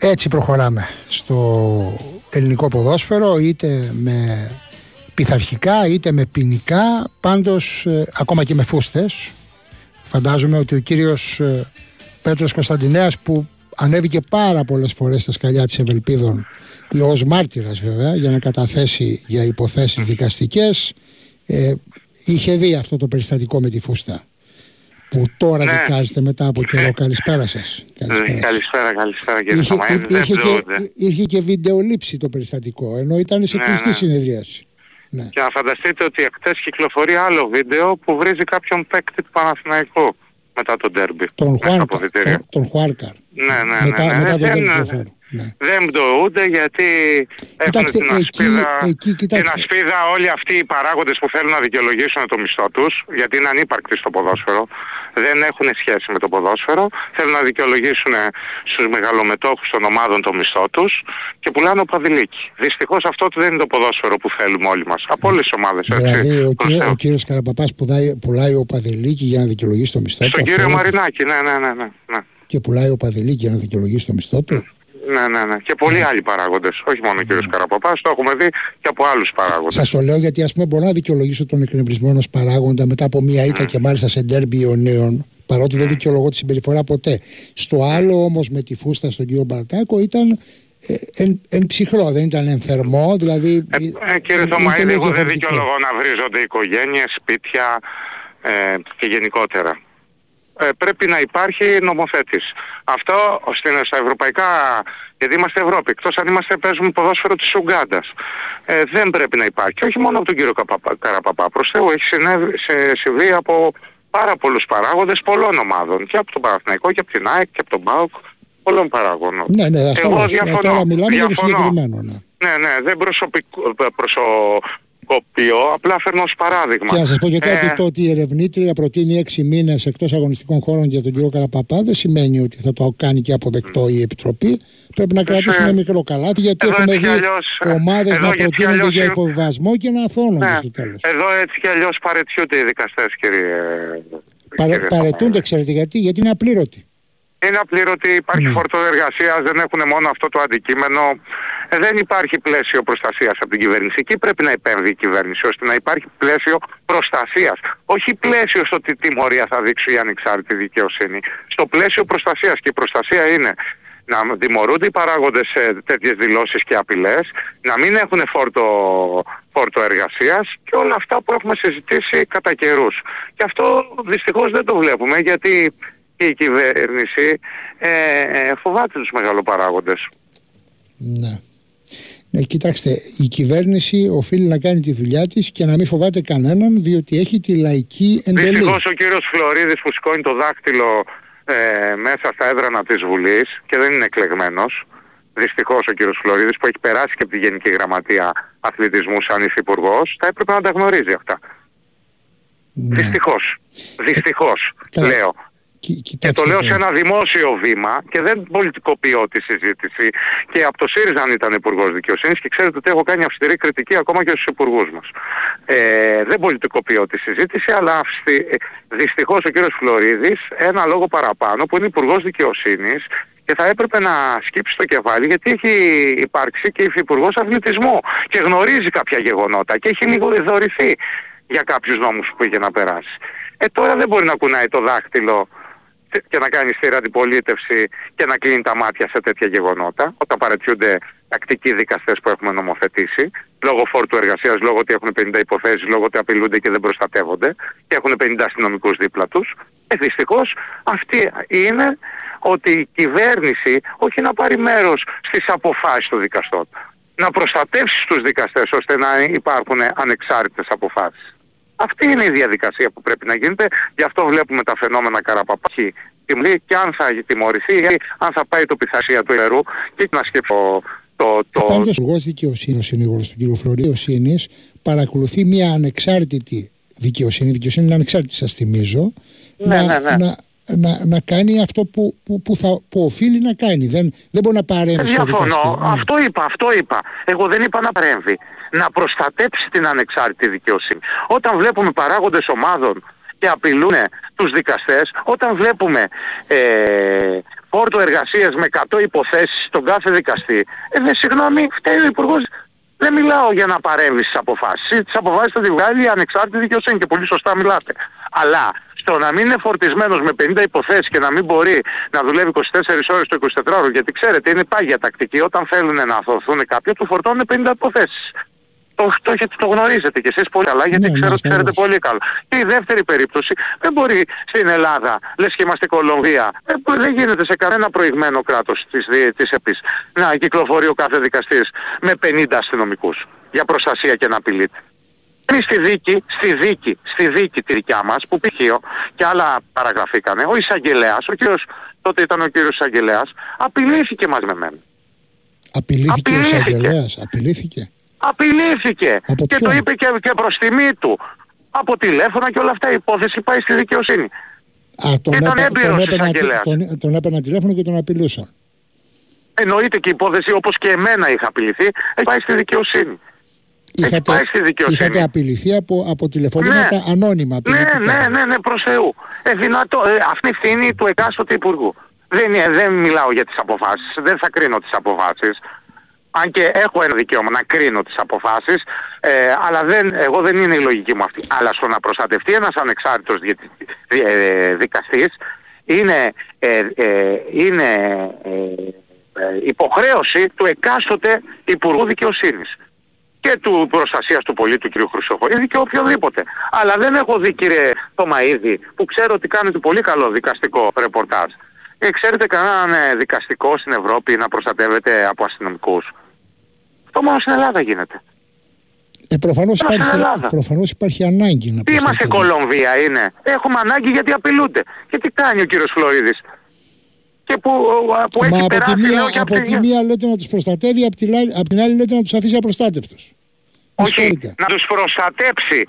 Speaker 1: Έτσι προχωράμε στο ελληνικό ποδόσφαιρο είτε με πειθαρχικά είτε με ποινικά πάντως ε, ακόμα και με φούστες φαντάζομαι ότι ο κύριος ε, Πέτρος Κωνσταντινέας που ανέβηκε πάρα πολλές φορές στα σκαλιά της Ευελπίδων ή ως μάρτυρας βέβαια για να καταθέσει για υποθέσεις δικαστικές ε, είχε δει αυτό το περιστατικό με τη φούστα που τώρα ναι. δικάζεται μετά από καιρό. Καλησπέρα σας.
Speaker 4: Καλησπέρα, καλησπέρα, καλησπέρα κύριε
Speaker 1: είχε, είχε, και, είχε και βιντεολήψη το περιστατικό, ενώ ήταν σε ναι, κλειστή ναι. συνεδρίαση.
Speaker 4: Ναι. Και να φανταστείτε ότι εκτές κυκλοφορεί άλλο βίντεο που βρίζει κάποιον παίκτη του Παναθηναϊκού μετά τον τέρμπι.
Speaker 1: Τον, τον, Χουάρκαρ.
Speaker 4: Ναι, ναι, μετά,
Speaker 1: ναι, ναι. μετά τον
Speaker 4: τέρμπι ναι. Δεν πτωούνται γιατί Κοιτάξτε, έχουν την ασπίδα, εκεί, εκεί, την ασπίδα όλοι αυτοί οι παράγοντες που θέλουν να δικαιολογήσουν το μισθό τους, γιατί είναι ανύπαρκτοι στο ποδόσφαιρο, δεν έχουν σχέση με το ποδόσφαιρο, θέλουν να δικαιολογήσουν στους μεγαλομετόχους των ομάδων το μισθό τους και πουλάνε οπαδηλίκι. Δυστυχώς αυτό δεν είναι το ποδόσφαιρο που θέλουμε όλοι μας, από όλες τις ομάδες.
Speaker 1: Δηλαδή ο, κύριο, ο κύριος Καραπαπάς πουλάει, πουλάει οπαδηλίκι για να δικαιολογήσει το μισθό του.
Speaker 4: Στον κύριο Μαρινάκη, ναι, ναι, ναι, ναι, ναι.
Speaker 1: Και πουλάει οπαδηλίκι για να δικαιολογήσει το μισθό του;
Speaker 5: Ναι, ναι, ναι. Και πολλοί άλλοι παράγοντες. Όχι μόνο ο κύριος Καραπαπάς, το έχουμε δει και από άλλους παράγοντες.
Speaker 1: Σας το λέω γιατί ας πούμε μπορώ να δικαιολογήσω τον εκνευρισμένο ως παράγοντα μετά από μία ήττα και μάλιστα σε ντέρμπι ιωνίων παρότι δεν δικαιολογώ τη συμπεριφορά ποτέ. Στο άλλο όμως με τη φούστα στον κύριο Μπαλτάκο ήταν ε, εν, εν ψυχρό, δεν ήταν εν θερμό, δηλαδή...
Speaker 5: Ε, ε, κύριε Θωμαίδη, εγώ δεν δικαιολογώ να βρίζονται οικογένειες, σπίτια ε, και γενικότερα. Ε, πρέπει να υπάρχει νομοθέτης. Αυτό στην, στα ευρωπαϊκά, γιατί είμαστε Ευρώπη, εκτός αν είμαστε παίζουμε ποδόσφαιρο της Ουγκάντας. Ε, δεν πρέπει να υπάρχει. Όχι μόνο από τον κύριο Καραπαπά. Προς Θεού έχει συνέβη, σε, συμβεί από πάρα πολλούς παράγοντες πολλών ομάδων. Και από τον Παναθηναϊκό και από την ΑΕΚ και από τον ΠΑΟΚ πολλών παράγοντων.
Speaker 1: Ναι, ναι, Εγώ διαφωνώ. Τώρα μιλάμε για το συγκεκριμένο. Ναι.
Speaker 5: ναι, ναι, δεν προσωπικό, προσω, κοπείο, απλά φέρνω ως παράδειγμα.
Speaker 1: Και να σας πω και κάτι, ε... το ότι η ερευνήτρια προτείνει έξι μήνες εκτός αγωνιστικών χώρων για τον κύριο Καραπαπά δεν σημαίνει ότι θα το κάνει και αποδεκτό η Επιτροπή. Πρέπει να κρατήσουμε μικρό καλάτι γιατί
Speaker 5: εδώ
Speaker 1: έχουμε δει αλλιώς, ομάδες να προτείνονται για υποβιβασμό και να αθώνονται ναι. στο τέλος.
Speaker 5: Εδώ έτσι κι αλλιώς παρετιούνται οι δικαστές κύριε...
Speaker 1: Παρε, κύριε παρετούνται ξέρετε γιατί, γιατί είναι απλήρωτοι.
Speaker 5: Είναι απλήρωτοι, υπάρχει ναι. φόρτο εργασίας, δεν έχουν μόνο αυτό το αντικείμενο. Ε, δεν υπάρχει πλαίσιο προστασίας από την κυβέρνηση. Εκεί πρέπει να επέμβει η κυβέρνηση, ώστε να υπάρχει πλαίσιο προστασίας. Όχι πλαίσιο στο τι τιμωρία θα δείξει η ανεξάρτητη δικαιοσύνη. Στο πλαίσιο προστασίας. Και η προστασία είναι να τιμωρούνται οι παράγοντες σε τέτοιες δηλώσεις και απειλές, να μην έχουν φόρτο, φόρτο εργασίας και όλα αυτά που έχουμε συζητήσει κατά καιρούς. Και αυτό δυστυχώς δεν το βλέπουμε γιατί και η κυβέρνηση ε, ε φοβάται τους μεγαλοπαράγοντες.
Speaker 1: Ναι. Ναι, κοιτάξτε, η κυβέρνηση οφείλει να κάνει τη δουλειά της και να μην φοβάται κανέναν διότι έχει τη λαϊκή εντολή.
Speaker 5: Δυστυχώς ο κύριος Φλωρίδης που σηκώνει το δάκτυλο ε, μέσα στα έδρανα της Βουλής και δεν είναι εκλεγμένος. Δυστυχώς ο κύριος Φλωρίδης που έχει περάσει και από τη Γενική Γραμματεία Αθλητισμού σαν υφυπουργός θα έπρεπε να τα γνωρίζει αυτά. Ναι. Δυστυχώς. Δυστυχώς λέω. Και το λέω σε ένα δημόσιο βήμα και δεν πολιτικοποιώ τη συζήτηση και από το ΣΥΡΙΖΑ αν ήταν Υπουργός Δικαιοσύνης και ξέρετε ότι έχω κάνει αυστηρή κριτική ακόμα και στους Υπουργούς μας. Ε, δεν πολιτικοποιώ τη συζήτηση αλλά αυστη... δυστυχώς ο κύριος Φλωρίδης ένα λόγο παραπάνω που είναι Υπουργός Δικαιοσύνης και θα έπρεπε να σκύψει το κεφάλι γιατί έχει υπάρξει και υφυπουργός αθλητισμού και γνωρίζει κάποια γεγονότα και έχει λίγο δωρηθεί για κάποιους νόμους που είχε να περάσει. Ε τώρα δεν μπορεί να κουνάει το δάχτυλο και να κάνει στήρα αντιπολίτευση και να κλείνει τα μάτια σε τέτοια γεγονότα, όταν παρατιούνται τακτικοί δικαστές που έχουμε νομοθετήσει, λόγω φόρτου εργασίας, λόγω ότι έχουν 50 υποθέσεις, λόγω ότι απειλούνται και δεν προστατεύονται και έχουν 50 αστυνομικούς δίπλα τους. Ε, δυστυχώς αυτή είναι ότι η κυβέρνηση όχι να πάρει μέρος στις αποφάσεις των δικαστών, να προστατεύσει τους δικαστές ώστε να υπάρχουν ανεξάρτητες αποφάσεις. Αυτή είναι η διαδικασία που πρέπει να γίνεται. Γι' αυτό βλέπουμε τα φαινόμενα καραπαπάχη τιμωρεί και αν θα τιμωρηθεί ή αν θα πάει το πειθαρχία του ιερού και να σκεφτώ το... το...
Speaker 1: Πάντως ο δικαιοσύνης, ο συνήγορος του κ. Φλωρίου παρακολουθεί μια ανεξάρτητη δικαιοσύνη. Η δικαιοσύνη είναι ανεξάρτητη σας θυμίζω.
Speaker 5: Ναι, να, ναι, ναι.
Speaker 1: Να, να, να κάνει αυτό που, που, που, θα, που οφείλει να κάνει. Δεν, δεν μπορεί να παρέμβει στο
Speaker 5: δικαστήριο. Ναι. Αυτό είπα, αυτό είπα. Εγώ δεν είπα να παρέμβει. Να προστατέψει την ανεξάρτητη δικαιοσύνη. Όταν βλέπουμε παράγοντες ομάδων και απειλούν τους δικαστές, όταν βλέπουμε ε, φόρτο εργασίας με 100 υποθέσεις στον κάθε δικαστή, ε, δε, συγγνώμη, φταίει ο Υπουργός δεν μιλάω για να παρέμβει στις αποφάσεις. Τις αποφάσεις θα τη βγάλει η ανεξάρτητη δικαιοσύνη και πολύ σωστά μιλάτε. Αλλά στο να μην είναι φορτισμένος με 50 υποθέσεις και να μην μπορεί να δουλεύει 24 ώρες το 24ωρο, γιατί ξέρετε είναι πάγια τακτική, όταν θέλουν να αθωθούν κάποιοι του φορτώνουν 50 υποθέσεις το, το, το, το γνωρίζετε κι εσείς πολύ καλά γιατί
Speaker 1: ναι,
Speaker 5: ξέρω
Speaker 1: ναι,
Speaker 5: ότι ξέρετε πολύ καλά. Και η δεύτερη περίπτωση δεν μπορεί στην Ελλάδα, λες και είμαστε Κολομβία, δεν, δεν γίνεται σε κανένα προηγμένο κράτος της, της ΕΠΗΣ να κυκλοφορεί ο κάθε δικαστής με 50 αστυνομικούς για προστασία και να απειλείται. Εμείς στη δίκη, στη δίκη, στη δίκη τη δικιά μας που πηχείο και άλλα παραγραφήκανε, ο εισαγγελέας, ο κύριος, τότε ήταν ο κύριος εισαγγελέας, απειλήθηκε μαζί με μένα.
Speaker 1: Απειλήθηκε, απειλήθηκε. ο εισαγγελέας, απειλήθηκε.
Speaker 5: Απειλήθηκε. και το είπε και, και προς τιμή του. Από τηλέφωνα και όλα αυτά η υπόθεση πάει στη δικαιοσύνη.
Speaker 1: Α, τον, Ήταν έπαι, τον, έπαιρνα, τον, τον έπαιρνα τηλέφωνο και τον απειλούσαν.
Speaker 5: Εννοείται και η υπόθεση όπως και εμένα είχα απειληθεί, έχει πάει στη δικαιοσύνη.
Speaker 1: Είχατε, πάει στη δικαιοσύνη. είχατε απειληθεί από, από τηλεφωνήματα ναι. ανώνυμα.
Speaker 5: Ναι, ναι, ναι, ναι, προς Θεού. Ε, δυνατό, ε, αυτή ευθύνη του εκάστοτε υπουργού. Δεν, δεν μιλάω για τις αποφάσεις, δεν θα κρίνω τις αποφάσεις. Αν και έχω ένα δικαίωμα να κρίνω τις αποφάσεις, ε, αλλά δεν, εγώ δεν είναι η λογική μου αυτή. Αλλά στο να προστατευτεί ένας ανεξάρτητος ε, δικαστής είναι, ε, ε, είναι υποχρέωση του εκάστοτε Υπουργού Δικαιοσύνης και του προστασίας του πολίτου κ. Χρυσοχοίδη και οποιοδήποτε. Αλλά δεν έχω δει κύριε Θωμαίδη που ξέρω ότι κάνετε πολύ καλό δικαστικό ρεπορτάζ. Ε, ξέρετε κανέναν ε, δικαστικό στην Ευρώπη να προστατεύεται από αστυνομικούς. Αυτό μόνο στην Ελλάδα γίνεται.
Speaker 1: Ε, προφανώς, υπάρχει, προφανώς υπάρχει ανάγκη να
Speaker 5: Τι είμαστε Κολομβία είναι; Έχουμε ανάγκη γιατί απειλούνται. Και τι κάνει ο κύριος Φλωρίδης; Και που, που έχει
Speaker 1: από
Speaker 5: περάσει
Speaker 1: τη μία,
Speaker 5: και
Speaker 1: από τη μία λέτε να τους προστατεύει, από την, άλλη, από την άλλη λέτε να τους αφήσει απροστάτευτος.
Speaker 5: Όχι, να τους προστατέψει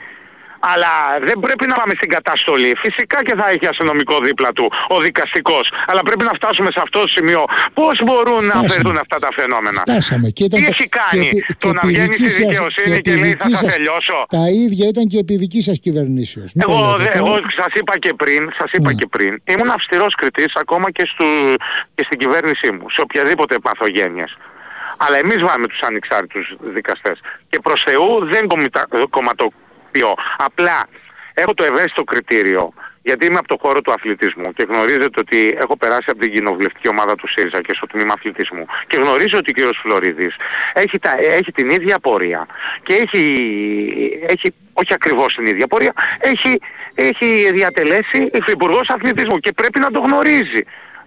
Speaker 5: αλλά δεν πρέπει να πάμε στην καταστολή. Φυσικά και θα έχει αστυνομικό δίπλα του ο δικαστικός. Αλλά πρέπει να φτάσουμε σε αυτό το σημείο. Πώς μπορούν να αφαιρθούν αυτά τα φαινόμενα;
Speaker 1: Φτάσαμε. Και
Speaker 5: Τι έχει κάνει;
Speaker 1: και,
Speaker 5: το να βγαίνει στη δικαιοσύνη και, λέει θα τα τελειώσω.
Speaker 1: Τα ίδια ήταν και επί δικής σας κυβερνήσεως.
Speaker 5: Εγώ, δε, εγώ σας είπα και πριν, σας είπα ναι. και πριν, ήμουν αυστηρός κριτής ακόμα και, στου, και στην κυβέρνησή μου, σε οποιαδήποτε παθογένειες. Αλλά εμείς βάλουμε τους ανεξάρτητους δικαστές. Και προς Θεού δεν κομματο, Απλά έχω το ευαίσθητο κριτήριο γιατί είμαι από το χώρο του αθλητισμού και γνωρίζετε ότι έχω περάσει από την κοινοβουλευτική ομάδα του ΣΥΡΙΖΑ και στο τμήμα αθλητισμού και γνωρίζω ότι ο κύριος Φλωρίδης έχει, τα, έχει την ίδια πορεία και έχει, έχει όχι ακριβώς την ίδια πορεία, έχει, έχει διατελέσει υφυπουργός αθλητισμού και πρέπει να το γνωρίζει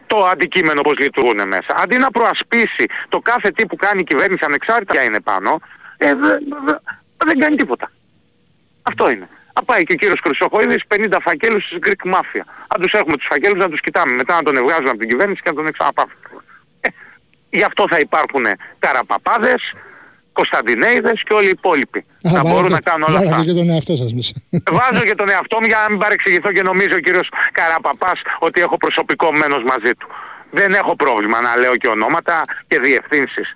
Speaker 5: το αντικείμενο πώς λειτουργούν μέσα. Αντί να προασπίσει το κάθε τι που κάνει η κυβέρνηση ανεξάρτητα είναι πάνω, ε, δεν κάνει τίποτα. Αυτό είναι. Να πάει και ο κύριος Χρυσοχοίδης 50 φακέλους της Greek Mafia. Αν τους έχουμε τους φακέλους να τους κοιτάμε. Μετά να τον ευγάζουν από την κυβέρνηση και να τον εξαναπάφουν. Ε, γι' αυτό θα υπάρχουν καραπαπάδες, Κωνσταντινέιδες και όλοι οι υπόλοιποι.
Speaker 1: Α,
Speaker 5: να μπορούν να κάνουν όλα αυτά.
Speaker 1: και τον εαυτό σας μέσα.
Speaker 5: Βάζω και τον εαυτό μου για να μην παρεξηγηθώ και νομίζω ο κύριος Καραπαπάς ότι έχω προσωπικό μένος μαζί του. Δεν έχω πρόβλημα να λέω και ονόματα και διευθύνσεις.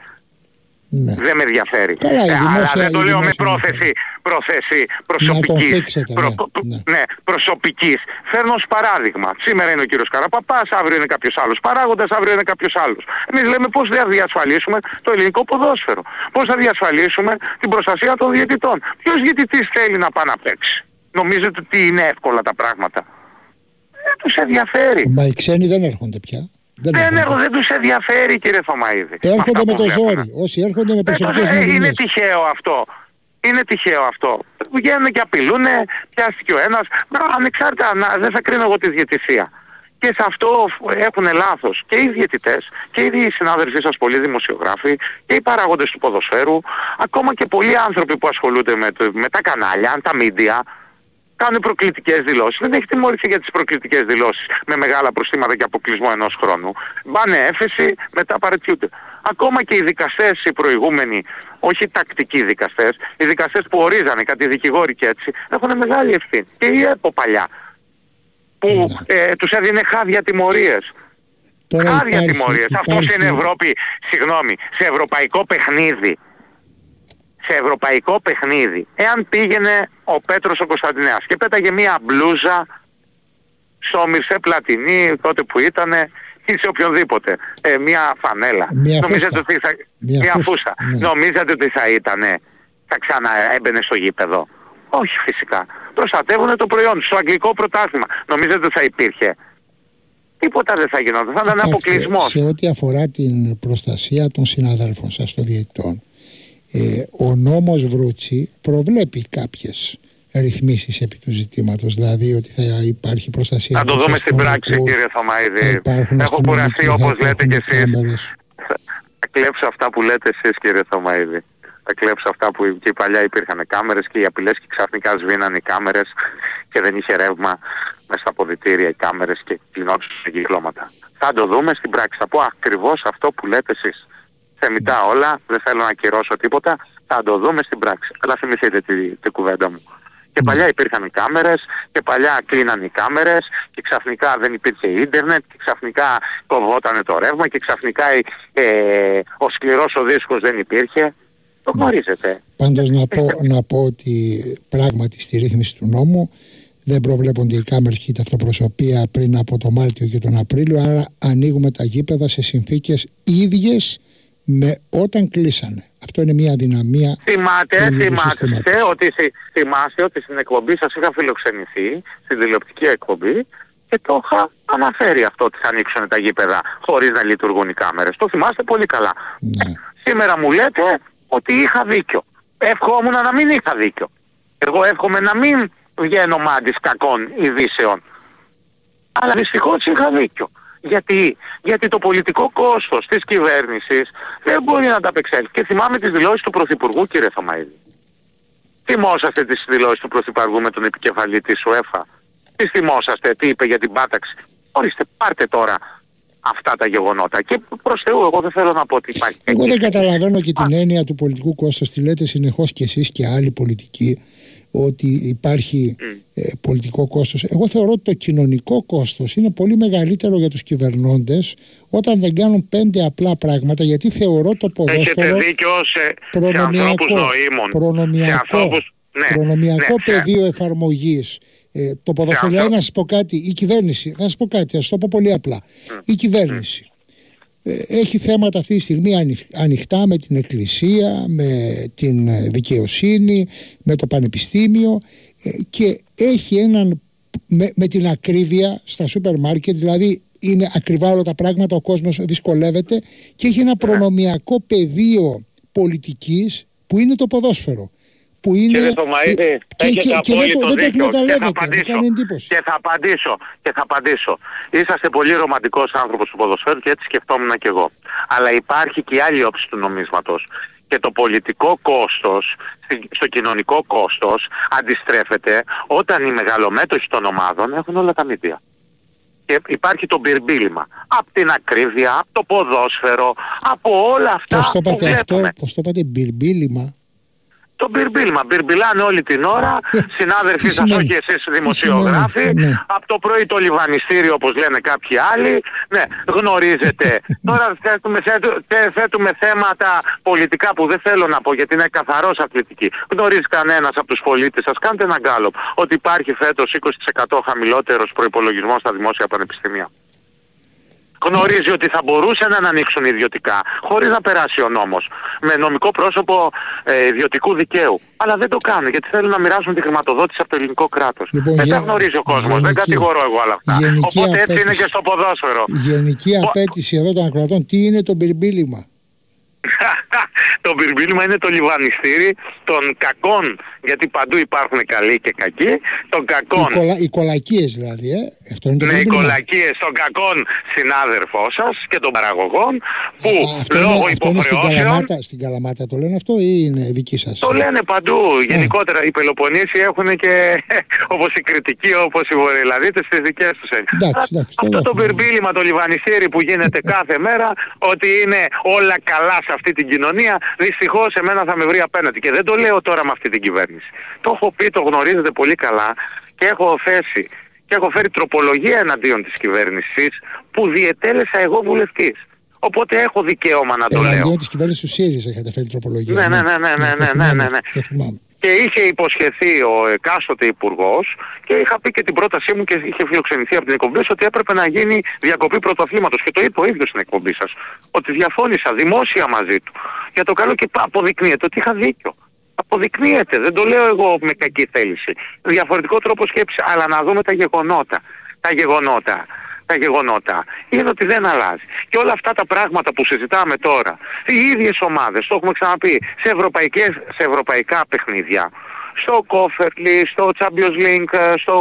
Speaker 5: Ναι. Δεν με ενδιαφέρει.
Speaker 1: Καλά, η δημόσια,
Speaker 5: Αλλά δεν το λέω με πρόθεση, πρόθεση προσωπικής.
Speaker 1: Προ, ναι.
Speaker 5: ναι. προσωπικής. Φέρνω ως παράδειγμα. Σήμερα είναι ο κύριος Καραπαπάς, αύριο είναι κάποιος άλλος παράγοντας, αύριο είναι κάποιος άλλος. Εμείς λέμε πώς θα διασφαλίσουμε το ελληνικό ποδόσφαιρο. Πώς θα διασφαλίσουμε την προστασία των διαιτητών. Ποιος διαιτητής θέλει να πάει να παίξει. Νομίζετε ότι είναι εύκολα τα πράγματα. Δεν τους ενδιαφέρει.
Speaker 1: Μα οι ξένοι δεν έρχονται πια.
Speaker 5: Δεν, δεν, έχω, δεν τους ενδιαφέρει κύριε Θωμαίδη.
Speaker 1: Έρχονται με το ζόρι. Όσοι έρχονται με προσωπικές
Speaker 5: ε, Είναι τυχαίο αυτό. Είναι τυχαίο αυτό. Βγαίνουν και απειλούν, πιάστηκε ο ένας. Ανεξάρτητα, να, δεν θα κρίνω εγώ τη διαιτησία. Και σε αυτό έχουν λάθος και οι διαιτητές και οι συνάδελφοί σας πολλοί δημοσιογράφοι και οι παραγόντες του ποδοσφαίρου, ακόμα και πολλοί άνθρωποι που ασχολούνται με, με τα κανάλια, τα μίντια, κάνουν προκλητικές δηλώσεις. Δεν έχει τιμωρηθεί για τις προκλητικές δηλώσεις με μεγάλα προστήματα και αποκλεισμό ενός χρόνου. Μπάνε έφεση, μετά παρετιούνται. Ακόμα και οι δικαστές οι προηγούμενοι, όχι οι τακτικοί δικαστές, οι δικαστές που ορίζανε, κάτι δικηγόροι και έτσι, έχουν μεγάλη ευθύνη. Και η ΕΠΟ παλιά, που ναι. ε, τους έδινε χάδια τιμωρίες. Τώρα χάδια υπάρχει, τιμωρίες. Αυτός είναι Ευρώπη, συγγνώμη, σε ευρωπαϊκό παιχνίδι σε ευρωπαϊκό παιχνίδι, εάν πήγαινε ο Πέτρος ο Κωνσταντινέας και πέταγε μία μπλούζα στο Μιρσέ Πλατινί τότε που ήταν ή σε οποιονδήποτε, ε, μία φανέλα.
Speaker 1: Μία
Speaker 5: Νομίζετε ότι θα...
Speaker 1: Μία,
Speaker 5: μία φούστα. Ναι. Νομίζετε ότι θα ήταν, θα ξανά έμπαινε στο γήπεδο; Όχι φυσικά. Προστατεύουν το προϊόν στο αγγλικό πρωτάθλημα. Νομίζετε ότι θα υπήρχε; Τίποτα δεν θα γινόταν. Θα ήταν αποκλεισμός.
Speaker 1: Σε ό,τι αφορά την προστασία των συναδέλφων σας των διαιτητών, ε, ο νόμος Βρούτσι προβλέπει κάποιες ρυθμίσεις επί του ζητήματος, δηλαδή ότι θα υπάρχει προστασία...
Speaker 5: Να το δούμε στην πράξη κύριε Θωμαίδη. Έχω κουραστεί όπως λέτε και εσείς. Θα κλέψω αυτά που λέτε εσείς κύριε Θωμαίδη. Θα κλέψω αυτά που και παλιά υπήρχαν κάμερες και οι απειλές και ξαφνικά σβήναν οι κάμερες και δεν είχε ρεύμα μέσα στα αποδητήρια οι κάμερες και κλεινόντουσαν κυκλώματα. Θα το δούμε στην πράξη. Θα πω ακριβώς αυτό που λέτε εσείς θεμητά όλα, δεν θέλω να ακυρώσω τίποτα, θα το δούμε στην πράξη. Αλλά θυμηθείτε τη, τη κουβέντα μου. Και ναι. παλιά υπήρχαν οι κάμερες και παλιά κλείναν οι κάμερες και ξαφνικά δεν υπήρχε ίντερνετ και ξαφνικά κοβόταν το ρεύμα και ξαφνικά ε, ο σκληρός ο δίσκος δεν υπήρχε. Το ναι. γνωρίζετε.
Speaker 1: Πάντως να πω, να πω ότι πράγματι στη ρύθμιση του νόμου δεν προβλέπονται οι κάμερες και η ταυτοπροσωπεία πριν από το Μάρτιο και τον Απρίλιο άρα ανοίγουμε τα γήπεδα σε συνθήκες ίδιες με όταν κλείσανε. Αυτό είναι μια δυναμία.
Speaker 5: Θυμάται, θυμάστε ότι, θυμάστε ότι στην εκπομπή σας είχα φιλοξενηθεί, στην τηλεοπτική εκπομπή και το είχα αναφέρει αυτό ότι θα ανοίξουν τα γήπεδα χωρίς να λειτουργούν οι κάμερες. Το θυμάστε πολύ καλά. Ναι. Σήμερα μου λέτε ότι είχα δίκιο. Εύχομαι να μην είχα δίκιο. Εγώ εύχομαι να μην βγαίνω μάντης κακών ειδήσεων. Αλλά δυστυχώς είχα δίκιο. Γιατί, γιατί το πολιτικό κόστος της κυβέρνησης δεν μπορεί να τα απεξέλθει. Και θυμάμαι τις δηλώσεις του Πρωθυπουργού κύριε Θωμαίδη. Θυμόσαστε τις δηλώσεις του Πρωθυπουργού με τον επικεφαλή της ΟΕΦΑ. Τις θυμόσαστε, τι είπε για την πάταξη; Ορίστε, πάρτε τώρα αυτά τα γεγονότα. Και προς Θεού, εγώ δεν θέλω να πω ότι υπάρχει.
Speaker 1: Εγώ δεν καταλαβαίνω και την έννοια του πολιτικού κόστος. Τη λέτε συνεχώς κι εσείς και άλλοι πολιτικοί ότι υπάρχει ε, πολιτικό κόστος. Εγώ θεωρώ ότι το κοινωνικό κόστος είναι πολύ μεγαλύτερο για τους κυβερνώντες όταν δεν κάνουν πέντε απλά πράγματα γιατί θεωρώ το ποδόσφαιρο
Speaker 5: Έχετε δίκιο σε, προνομιακό,
Speaker 1: προνομιακό, ναι, προνομιακό ναι, πεδίο εφαρμογής. Ε, το ποδοσφαιρικό, να σας πω κάτι, η κυβέρνηση, θα σας πω κάτι, ας το πω πολύ απλά. Η κυβέρνηση ε, έχει θέματα αυτή τη στιγμή ανοιχτά με την Εκκλησία, με την ε, δικαιοσύνη, με το Πανεπιστήμιο ε, και έχει έναν με, την ακρίβεια στα σούπερ μάρκετ, δηλαδή είναι ακριβά όλα τα πράγματα, ο κόσμος δυσκολεύεται και έχει ένα ναι. προνομιακό πεδίο πολιτικής που είναι το ποδόσφαιρο που είναι...
Speaker 5: Κύριε Θωμαίδη, και, έχετε και, απόλυτο και δίκιο. Και θα απαντήσω. Και θα απαντήσω. Και θα απαντήσω. Είσαστε πολύ ρομαντικός άνθρωπος του ποδοσφαίρου και έτσι σκεφτόμουν και εγώ. Αλλά υπάρχει και η άλλη όψη του νομίσματος. Και το πολιτικό κόστος, στο κοινωνικό κόστος, αντιστρέφεται όταν οι μεγαλομέτωχοι των ομάδων έχουν όλα τα μύτια. Και υπάρχει το μπυρμπίλημα. Από την ακρίβεια, από το ποδόσφαιρο, από όλα αυτά πώς το που βλέπουμε. Αυτό,
Speaker 1: πώς το είπατε μπυρμπίλημα.
Speaker 5: Το μπυρμπίλμα. Μπυρμπιλάνε όλη την ώρα, συνάδελφοι σας όχι εσείς δημοσιογράφοι, ναι. από το πρωί το λιβανιστήριο όπως λένε κάποιοι άλλοι, ναι, γνωρίζετε. Τώρα θέτουμε, θέτουμε θέματα πολιτικά που δεν θέλω να πω γιατί είναι καθαρός αθλητική. Γνωρίζει κανένας από τους πολίτες σας, κάντε ένα γκάλωπ, ότι υπάρχει φέτος 20% χαμηλότερος προϋπολογισμός στα δημόσια πανεπιστήμια γνωρίζει ότι θα μπορούσε να ανοίξουν ιδιωτικά χωρίς να περάσει ο νόμος με νομικό πρόσωπο ε, ιδιωτικού δικαίου. Αλλά δεν το κάνουν γιατί θέλουν να μοιράσουν τη χρηματοδότηση από το ελληνικό κράτος. Λοιπόν, δεν τα γνωρίζει ο κόσμος, δεν κατηγορώ εγώ όλα αυτά. Οπότε έτσι είναι και στο ποδόσφαιρο.
Speaker 1: Γενική απέτηση εδώ των ακροατών, τι είναι το μπυρμπίλημα.
Speaker 5: Το μπυρμπίλημα είναι το λιβανιστήρι των κακών, γιατί παντού υπάρχουν καλοί και κακοί, των κακών...
Speaker 1: Οι, κολα, οι κολακίες δηλαδή, ε; Αυτό είναι το
Speaker 5: ναι, οι κολακίες των κακών συνάδελφό σας και των παραγωγών, που Α, αυτό λόγω είναι, αυτό υποχρεώσεων...
Speaker 1: Είναι στην, Καλαμάτα, στην Καλαμάτα το λένε αυτό ή είναι δική σας;
Speaker 5: Το λένε παντού, γενικότερα. Οι Πελοποννήσοι έχουν και όπως οι κριτικοί, όπως οι Βορειολαδίτες, τις δικές τους
Speaker 1: εντάξει, εντάξει,
Speaker 5: Αυτό το μπυρμπίλημα, το λιβανιστήρι που γίνεται κάθε μέρα, ότι είναι όλα καλά σε αυτή την κοινωνία, δυστυχώς εμένα θα με βρει απέναντι. Και δεν το λέω τώρα με αυτή την κυβέρνηση. Το έχω πει, το γνωρίζετε πολύ καλά και έχω θέσει και έχω φέρει τροπολογία εναντίον της κυβέρνησης που διετέλεσα εγώ βουλευτής. Οπότε έχω δικαίωμα να το λέω.
Speaker 1: Εναντίον της κυβέρνησης του ΣΥΡΙΖΑ είχατε φέρει τροπολογία.
Speaker 5: Ναι, ναι, ναι, ναι, ναι, ναι, ναι, ναι. Και είχε υποσχεθεί ο εκάστοτε υπουργός και είχα πει και την πρότασή μου και είχε φιλοξενηθεί από την εκπομπή ότι έπρεπε να γίνει διακοπή πρωτοαθλήματος. Και το είπε ο ίδιος στην εκπομπή σας. Ότι διαφώνησα δημόσια μαζί του. Για το καλό και αποδεικνύεται ότι είχα δίκιο. Αποδεικνύεται. Δεν το λέω εγώ με κακή θέληση. Διαφορετικό τρόπο σκέψη. Αλλά να δούμε τα γεγονότα. Τα γεγονότα τα γεγονότα είναι ότι δεν αλλάζει. Και όλα αυτά τα πράγματα που συζητάμε τώρα, οι ίδιες ομάδες, το έχουμε ξαναπεί, σε, ευρωπαϊκές, σε ευρωπαϊκά παιχνίδια, στο Κόφερλι, στο Champions League, στο,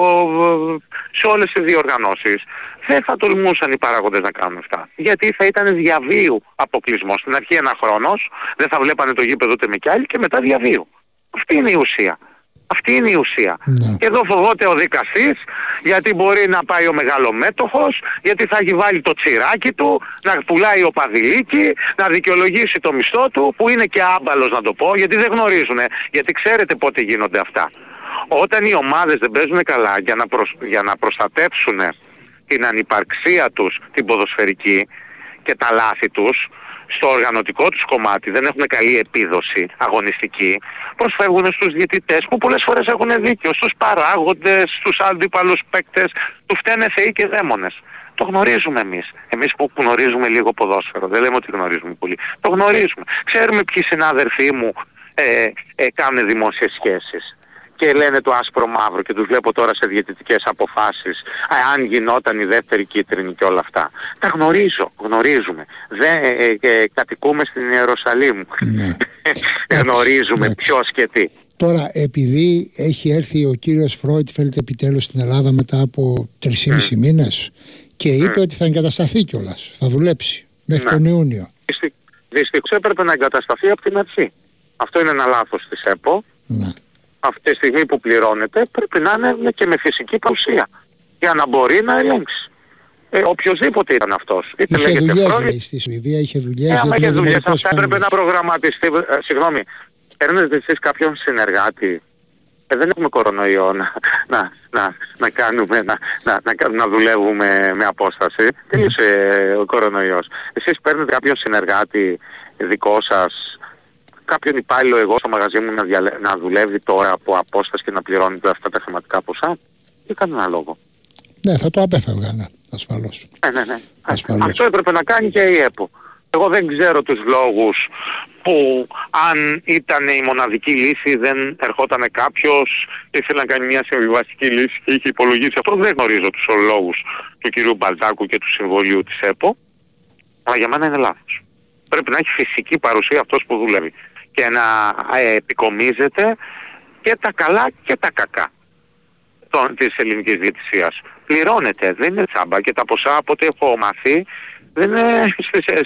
Speaker 5: σε όλες τις διοργανώσεις, δεν θα τολμούσαν οι παράγοντες να κάνουν αυτά. Γιατί θα ήταν διαβίου αποκλεισμός. Στην αρχή ένα χρόνος, δεν θα βλέπανε το γήπεδο ούτε με κι άλλοι και μετά διαβίου. Αυτή είναι η ουσία. Αυτή είναι η ουσία. Ναι. Και εδώ φοβόται ο δικαστής γιατί μπορεί να πάει ο μεγαλομέτωχος, γιατί θα έχει βάλει το τσιράκι του, να πουλάει ο παδιλίκι, να δικαιολογήσει το μισθό του που είναι και άμπαλος να το πω γιατί δεν γνωρίζουν. Γιατί ξέρετε πότε γίνονται αυτά. Όταν οι ομάδες δεν παίζουν καλά για να, για να προστατεύσουν την ανυπαρξία τους την ποδοσφαιρική και τα λάθη τους στο οργανωτικό τους κομμάτι δεν έχουν καλή επίδοση αγωνιστική, προσφεύγουν στους διαιτητές που πολλές φορές έχουν δίκιο, στους παράγοντες, στους αντίπαλους παίκτες, τους φταίνε θεοί και δαίμονες. Το γνωρίζουμε εμείς. Εμείς που γνωρίζουμε λίγο ποδόσφαιρο. Δεν λέμε ότι γνωρίζουμε πολύ. Το γνωρίζουμε. Ξέρουμε ποιοι συνάδελφοί μου ε, ε, κάνουν δημόσιες σχέσεις και λένε το άσπρο μαύρο και τους βλέπω τώρα σε διαιτητικές αποφάσεις αν γινόταν η δεύτερη κίτρινη και όλα αυτά. Τα γνωρίζω, γνωρίζουμε. Δεν ε, ε, ε κατοικούμε στην Ιερουσαλήμ. Ναι. γνωρίζουμε ποιος και τι.
Speaker 1: Τώρα επειδή έχει έρθει ο κύριος Φρόιτφελτ επιτέλους στην Ελλάδα μετά από 3,5 mm. μήνες και είπε ότι θα εγκατασταθεί κιόλας, θα δουλέψει μέχρι τον Ιούνιο.
Speaker 5: Δυστυχώς έπρεπε να εγκατασταθεί από την αρχή. Αυτό είναι ένα λάθος της ΕΠΟ. Ναι αυτή τη στιγμή που πληρώνεται πρέπει να είναι και με φυσική παρουσία για να μπορεί να ελέγξει. Ε, οποιοςδήποτε ήταν αυτός.
Speaker 1: Είτε είχε δουλειές λέει, στη Σουηδία, είχε δουλειές. Ε,
Speaker 5: άμα είχε δουλειές αυτά έπρεπε να προγραμματιστεί. Ε, συγγνώμη, παίρνετε εσείς κάποιον συνεργάτη. Ε, δεν έχουμε κορονοϊό να, να, να, να κάνουμε, να, να, να, να δουλεύουμε με απόσταση. Τέλειωσε ο κορονοϊός. Εσείς παίρνετε κάποιον συνεργάτη δικό σας; Κάποιον υπάλληλο εγώ στο μαγαζί μου να, διαλε... να δουλεύει τώρα από απόσταση και να πληρώνει αυτά τα χρηματικά ποσά, δεν κανένα λόγο.
Speaker 1: Ναι, θα το απέφευγαν ασφαλώς.
Speaker 5: Ναι, ναι, ναι. Ασφαλώς. Αυτό έπρεπε να κάνει και η ΕΠΟ. Εγώ δεν ξέρω τους λόγους που αν ήταν η μοναδική λύση δεν ερχόταν κάποιος ήθελε να κάνει μια συμβιβαστική λύση και είχε υπολογίσει αυτό. Δεν γνωρίζω τους λόγους του κυρίου Μπαλτάκου και του συμβολίου της ΕΠΟ. Αλλά για μένα είναι λάθος. Πρέπει να έχει φυσική παρουσία αυτός που δουλεύει και να ε, επικομίζεται και τα καλά και τα κακά των, της ελληνικής διαιτησίας. Πληρώνεται, δεν είναι τσάμπα και τα ποσά από ό,τι έχω μάθει δεν είναι,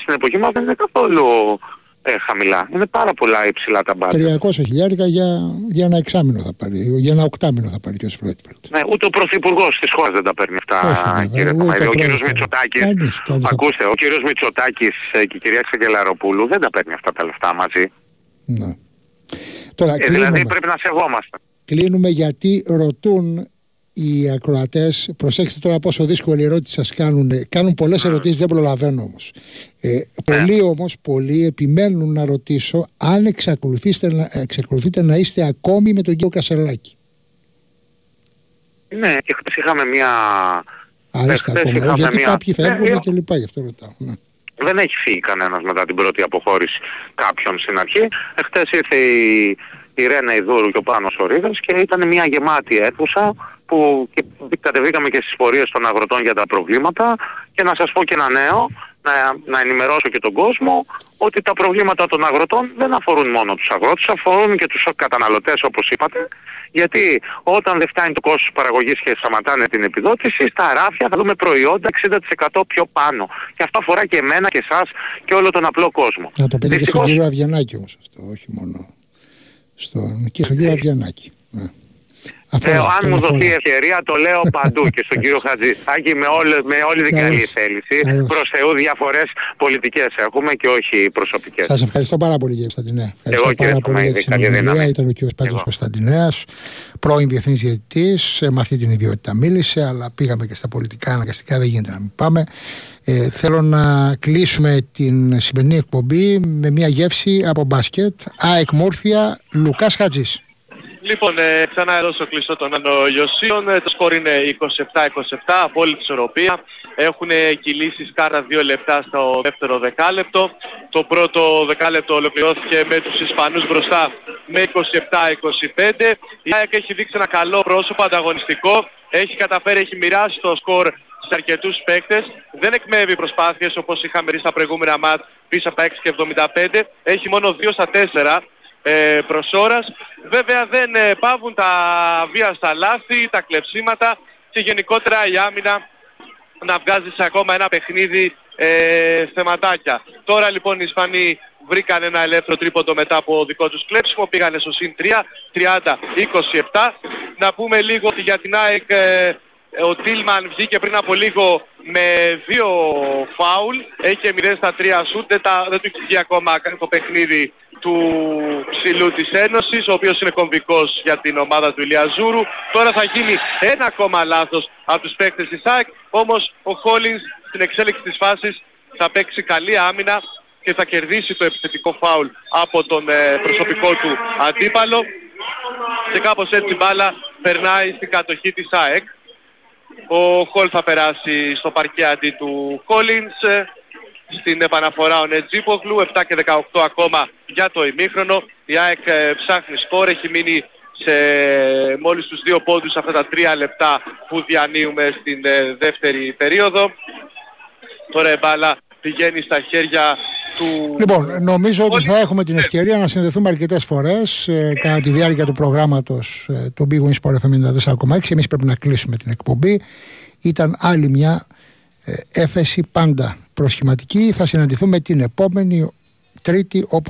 Speaker 5: στην εποχή μας δεν είναι καθόλου ε, χαμηλά. Είναι πάρα πολλά υψηλά τα μπάτια.
Speaker 1: 300 χιλιάρικα για, για ένα εξάμεινο θα πάρει, για ένα οκτάμινο θα πάρει και ο Σφρέτφελτ.
Speaker 5: Ναι, ούτε ο Πρωθυπουργός της χώρας δεν τα παίρνει αυτά, Όχι, κύριε Κομαίδη. Ο κύριος Μητσοτάκης, ακούστε, ο κύριος Μητσοτάκης και η κυρία Ξεγελαροπούλου δεν τα παίρνει αυτά τα λεφτά μαζί. Ναι.
Speaker 1: Τώρα, ε,
Speaker 5: δηλαδή πρέπει να σεβόμαστε.
Speaker 1: Κλείνουμε γιατί ρωτούν οι ακροατές, προσέξτε τώρα πόσο δύσκολη ερώτηση σας κάνουν. Κάνουν πολλές mm. ερωτήσεις, δεν προλαβαίνω όμως. Ε, ναι. Πολλοί όμως, πολλοί επιμένουν να ρωτήσω αν εξακολουθείτε να, εξακολουθείτε να είστε ακόμη με τον κύριο Κασελάκη.
Speaker 5: Ναι, και χθες είχαμε μια...
Speaker 1: Α, είστε ακόμα, γιατί μια... κάποιοι φεύγουν ναι, και λοιπά, γι' αυτό ρωτάω. Ναι
Speaker 5: δεν έχει φύγει κανένας μετά την πρώτη αποχώρηση κάποιον στην αρχή. Εχθές ήρθε η, η Ρένα Ιδούρου και ο Πάνος ο και ήταν μια γεμάτη αίθουσα που και κατεβήκαμε και στις πορείες των αγροτών για τα προβλήματα και να σας πω και ένα νέο, να, να ενημερώσω και τον κόσμο ότι τα προβλήματα των αγροτών δεν αφορούν μόνο τους αγρότες, αφορούν και τους καταναλωτές όπως είπατε, γιατί όταν δεν φτάνει το κόστος παραγωγής και σταματάνε την επιδότηση, στα ράφια θα δούμε προϊόντα 60% πιο πάνω. Και αυτό αφορά και εμένα και εσάς και όλο τον απλό κόσμο.
Speaker 1: Να το πείτε και στον κύριο Αβιανάκη όμως αυτό, όχι μόνο στον, και στον κύριο Αβιανάκη. Ναι.
Speaker 5: Ε, αν μου δοθεί ευκαιρία το λέω παντού και στον κύριο Χατζησάκη με, όλη, με όλη την καλή θέληση. Προς Θεού διαφορές πολιτικές έχουμε και όχι προσωπικές.
Speaker 1: Σας ευχαριστώ πάρα πολύ κύριε Κωνσταντινέ. Ευχαριστώ πάρα πολύ για τη συνεργασία. Ήταν ο κύριος Πέτρος Κωνσταντινέας, πρώην διεθνής διαιτητής. Με αυτή την ιδιότητα μίλησε, αλλά πήγαμε και στα πολιτικά αναγκαστικά, δεν γίνεται να μην πάμε. Ε, θέλω να κλείσουμε την σημερινή εκπομπή με μια γεύση από μπάσκετ. ΑΕΚ Μόρφια, Λουκάς Χατζής.
Speaker 4: Λοιπόν, ε, ξανά εδώ στο κλειστό των ανογιοσίων. Ε, το σκορ είναι 27-27, απόλυτη ισορροπία. Έχουν κυλήσει σκάρα 2 λεπτά στο δεύτερο δεκάλεπτο. Το πρώτο δεκάλεπτο ολοκληρώθηκε με τους Ισπανούς μπροστά με 27-25. Η ΑΕΚ έχει δείξει ένα καλό πρόσωπο, ανταγωνιστικό. Έχει καταφέρει, έχει μοιράσει το σκορ σε αρκετούς παίκτες. Δεν εκμεύει προσπάθειες όπως είχαμε δει στα προηγούμενα μάτς πίσω από τα 6 και 75. Έχει μόνο 2 στα 4 ε, προς ώρας. Βέβαια δεν ε, πάβουν τα βία στα λάθη, τα κλεψίματα και γενικότερα η άμυνα να βγάζει σε ακόμα ένα παιχνίδι ε, θεματάκια. Τώρα λοιπόν οι Ισπανοί βρήκαν ένα ελεύθερο τρίποντο μετά από δικό τους κλέψιμο, πήγανε στο συν 3, 30-27. Να πούμε λίγο ότι για την ΑΕΚ ε, ο Τίλμαν βγήκε πριν από λίγο με δύο φάουλ, έχει 0 στα 3 σούτ, δεν, δεν του έχει βγει ακόμα το παιχνίδι του ψηλού της Ένωσης, ο οποίος είναι κομβικός για την ομάδα του Ηλιαζούρου. Τώρα θα γίνει ένα ακόμα λάθος από τους παίκτες της ΑΕΚ, όμως ο Χόλινς στην εξέλιξη της φάσης θα παίξει καλή άμυνα και θα κερδίσει το επιθετικό φάουλ από τον ε, προσωπικό του αντίπαλο και κάπως έτσι η μπάλα περνάει στην κατοχή της ΑΕΚ. Ο Χολ θα περάσει στο παρκέ αντί του Κόλινς. Στην επαναφορά ο Νετζίπογλου, 7 και 18 ακόμα για το ημίχρονο. Η ΑΕΚ ε, ψάχνει σκόρ, έχει μείνει σε μόλις τους δύο πόντους αυτά τα τρία λεπτά που διανύουμε στην ε, δεύτερη περίοδο. Τώρα η μπάλα πηγαίνει στα χέρια του...
Speaker 1: Λοιπόν, νομίζω ότι θα έχουμε την ευκαιρία να συνδεθούμε αρκετές φορές ε, κατά τη διάρκεια του προγράμματος ε, του Big Win Sport FM 94,6. Εμείς πρέπει να κλείσουμε την εκπομπή. Ήταν άλλη μια ε, έφεση πάντα προσχηματική. Θα συναντηθούμε την επόμενη Τρίτη όπως